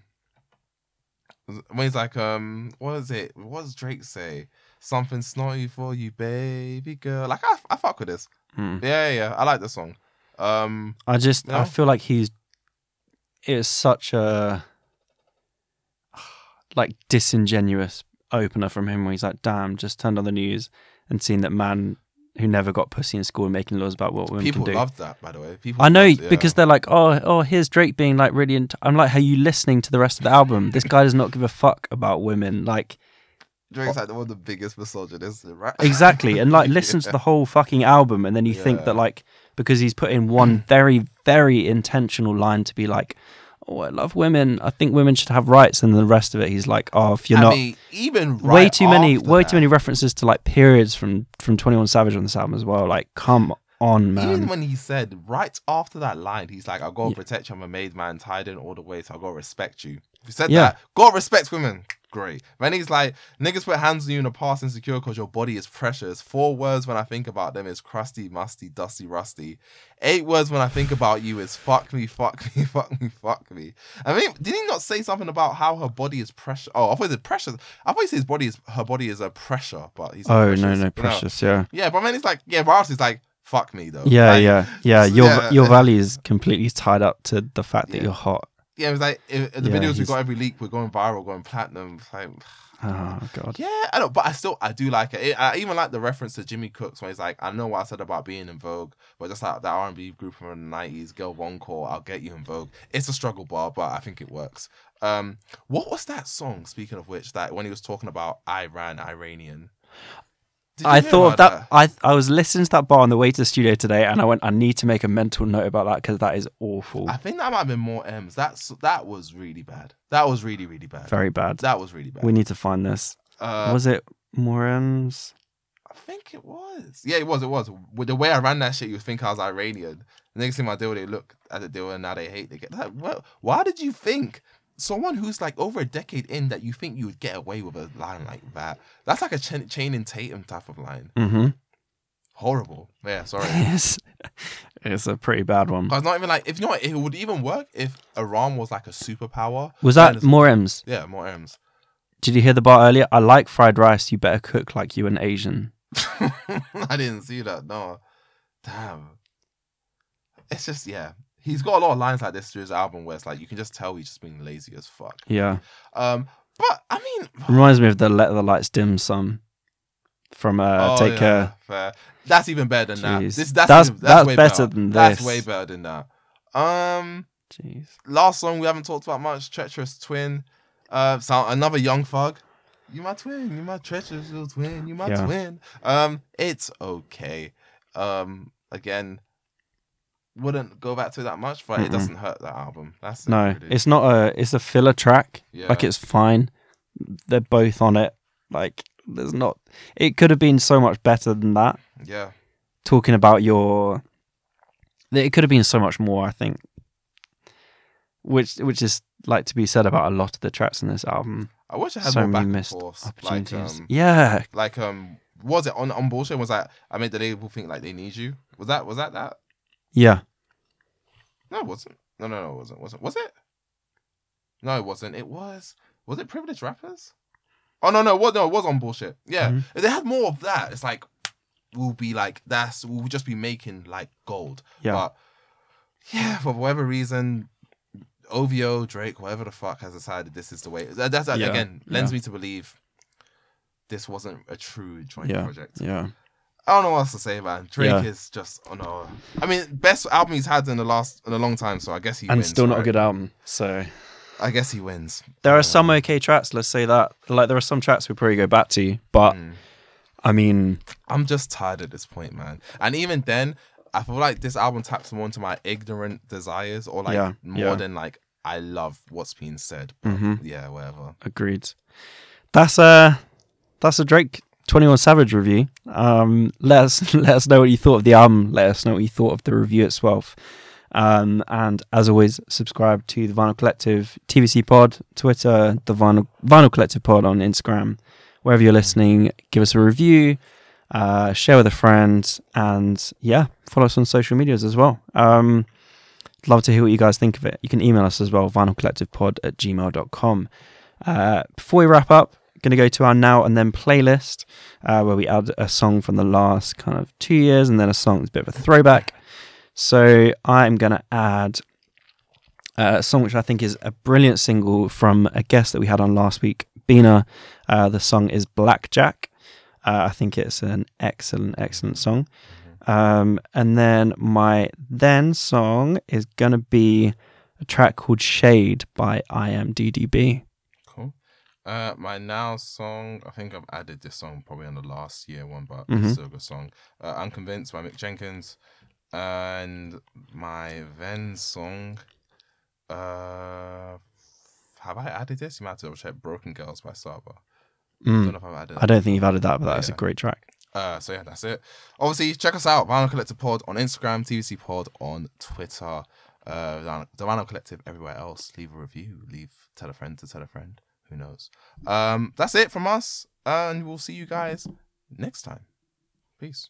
when he's like, um, what is it? What does Drake say? Something snotty for you, baby girl. Like I, I fuck with this. Mm. Yeah, yeah, yeah. I like the song. Um, i just i feel like he's it's such a like disingenuous opener from him where he's like damn just turned on the news and seen that man who never got pussy in school and making laws about what women people can do loved that, by the way. People I know loved it, because they're like, oh, oh, here's Drake being like really. Into-. I'm like, are you listening to the rest of the album? This guy does not give a fuck about women. Like, Drake's like one of the biggest misogynists, right? exactly, and like [LAUGHS] listen to the whole fucking album, and then you think that like because he's put in one very, very intentional line to be like, oh, I love women. I think women should have rights, and the rest of it, he's like, oh, if you're I not. mean, even way too many, way that, too many references to like periods from from Twenty One Savage on this album as well. Like, come on, man. Even when he said right after that line, he's like, "I gotta Yeah. protect you. I'm a made man, tied in all the way, so I gotta respect you." If he said Yeah. that, gotta respect women. Great. When he's like, "Niggas put hands on you in the past insecure because your body is precious." Four words when I think about them is crusty, musty, dusty, rusty. Eight words when I think about you is fuck me, fuck me, [LAUGHS] fuck me, fuck me. I mean, did he not say something about how her body is pressure? Oh, I thought he said precious. I thought he said his body is her body is a pressure, but he's oh precious, no, you no, know? precious, yeah. Yeah, but then it's like, yeah, but else is like, fuck me though. Yeah, Like, yeah, yeah. Your yeah. your value is completely tied up to the fact that Yeah. you're hot. Yeah, it was like if, the Yeah, videos we got every leak were going viral, going platinum. It's like, [SIGHS] Oh god. yeah, I know, but I still I do like it. it. I even like the reference to Jimmy Cooks when he's like, I know what I said about being in Vogue, but just like that R and B group from the nineties, Girl One Call, I'll get you in Vogue. It's a struggle bar, but I think it works. Um, what was that song? Speaking of which, that when he was talking about Iran, Iranian. I thought of about that. I I was listening to that bar on the way to the studio today, and I went, I need to make a mental note about that because that is awful, I think that might have been more M's. That's that was really bad. That was really really bad. very bad. That was really bad. We need to find this. uh, was it More M's? I think it was. Yeah, it was. It was. With the way I ran that shit, you would think I was Iranian. The next thing I deal, they look at the deal and now they hate. They get like, well, why did you think someone who's like over a decade in that you think you would get away with a line like that? That's like a Ch- Channing Tatum type of line. Mm-hmm. Horrible. Yeah, sorry. [LAUGHS] it's, it's a pretty bad one. But it's not even like if you know what, it would even work if Iran was like a superpower. Was that it's- More M's? Yeah, more M's. Did you hear the bar earlier? I like fried rice. You better cook like you an Asian. [LAUGHS] I didn't see that. No, damn. It's just yeah. He's got a lot of lines like this through his album where it's like you can just tell he's just being lazy as fuck. Yeah, Um, but I mean, reminds me of the Let the Lights Dim song. from uh, Oh, Take yeah, Care. Fair. That's even better than that. This, that's That's- even- that's way better than this. That's way better than that. Um, Jeez. last song we haven't talked about much. Treacherous Twin. Uh, sound another Young Thug. You my twin. You my treacherous little twin. You my Yeah. twin. Um, it's okay. Um, again, wouldn't go back to that much, but it Mm-mm. doesn't hurt that album. That's it, No, really. it's not a. It's a filler track. yeah. Like it's fine. They're both on it. Like there's not. It could have been so much better than that. yeah. Talking about your. It could have been so much more. I think. Which which is like to be said about a lot of the tracks in this album. I wish I had So more many back missed and forth. Like opportunities. um, yeah, like um, was it on on bullshit? Was that I made the label think like they need you? Was that was that that? yeah. No, it wasn't. No, no, no, it wasn't. Wasn't was it? No, it wasn't. It was. Was it privileged rappers? Oh no, no, what? No, it was on bullshit. Yeah, Mhm. if they had more of that. It's like we'll be like that's we'll just be making like gold. Yeah. But yeah, for whatever reason, OVO Drake, whatever the fuck, has decided this is the way. That, that's Yeah, again lends yeah. me to believe this wasn't a true joint Yeah. project. Yeah. I don't know what else to say, man. Drake Yeah. is just oh no. I mean, best album he's had in the last in a long time, so I guess he wins. And wins. still not a good album. So I guess he wins. there Um, are some okay tracks. Let's say that. Like there are some tracks we probably go back to, but mm. I mean, I'm just tired at this point, man. And even then, I feel like this album taps more into my ignorant desires, or like Yeah, more yeah. than like I love what's being said. But Mhm. Yeah, whatever. agreed. That's a that's a Drake Twenty One Savage review. Um, let us [LAUGHS] let us know what you thought of the album. Let us know what you thought of the review itself. Um, and as always, subscribe to the Vinyl Collective TVC Pod, Twitter, the Vinyl Vinyl Collective Pod on Instagram. Wherever you're listening, give us a review, uh, share with a friend, and yeah, follow us on social medias as well. Um, love to hear what you guys think of it. You can email us as well, vinylcollectivepod at gmail.com. Uh, before we wrap up, going to go to our now and then playlist uh, where we add a song from the last kind of two years and then a song that's a bit of a throwback. So I'm going to add uh, a song which I think is a brilliant single from a guest that we had on last week, Bina. Uh, the song is Blackjack. Uh, I think it's an excellent, excellent song. Um, and then my then song is going to be a track called Shade by IMDDB. Uh, my now song, I think I've added this song probably on the last year one, but Mhm. it's still a good song. Uh, Unconvinced by Mick Jenkins. And my then song, uh, have I added this? You might have to double check. Broken Girls by Saba. I Mm. don't know if I've added I don't think you've added that, but that's a great track. Uh, so yeah, that's it. Obviously, check us out, Vinyl Collective Pod on Instagram, TVC Pod on Twitter, uh, the Vinyl Collective everywhere else. Leave a review, leave tell a friend to tell a friend. Who knows? Um, that's it from us, and we'll see you guys next time. Peace.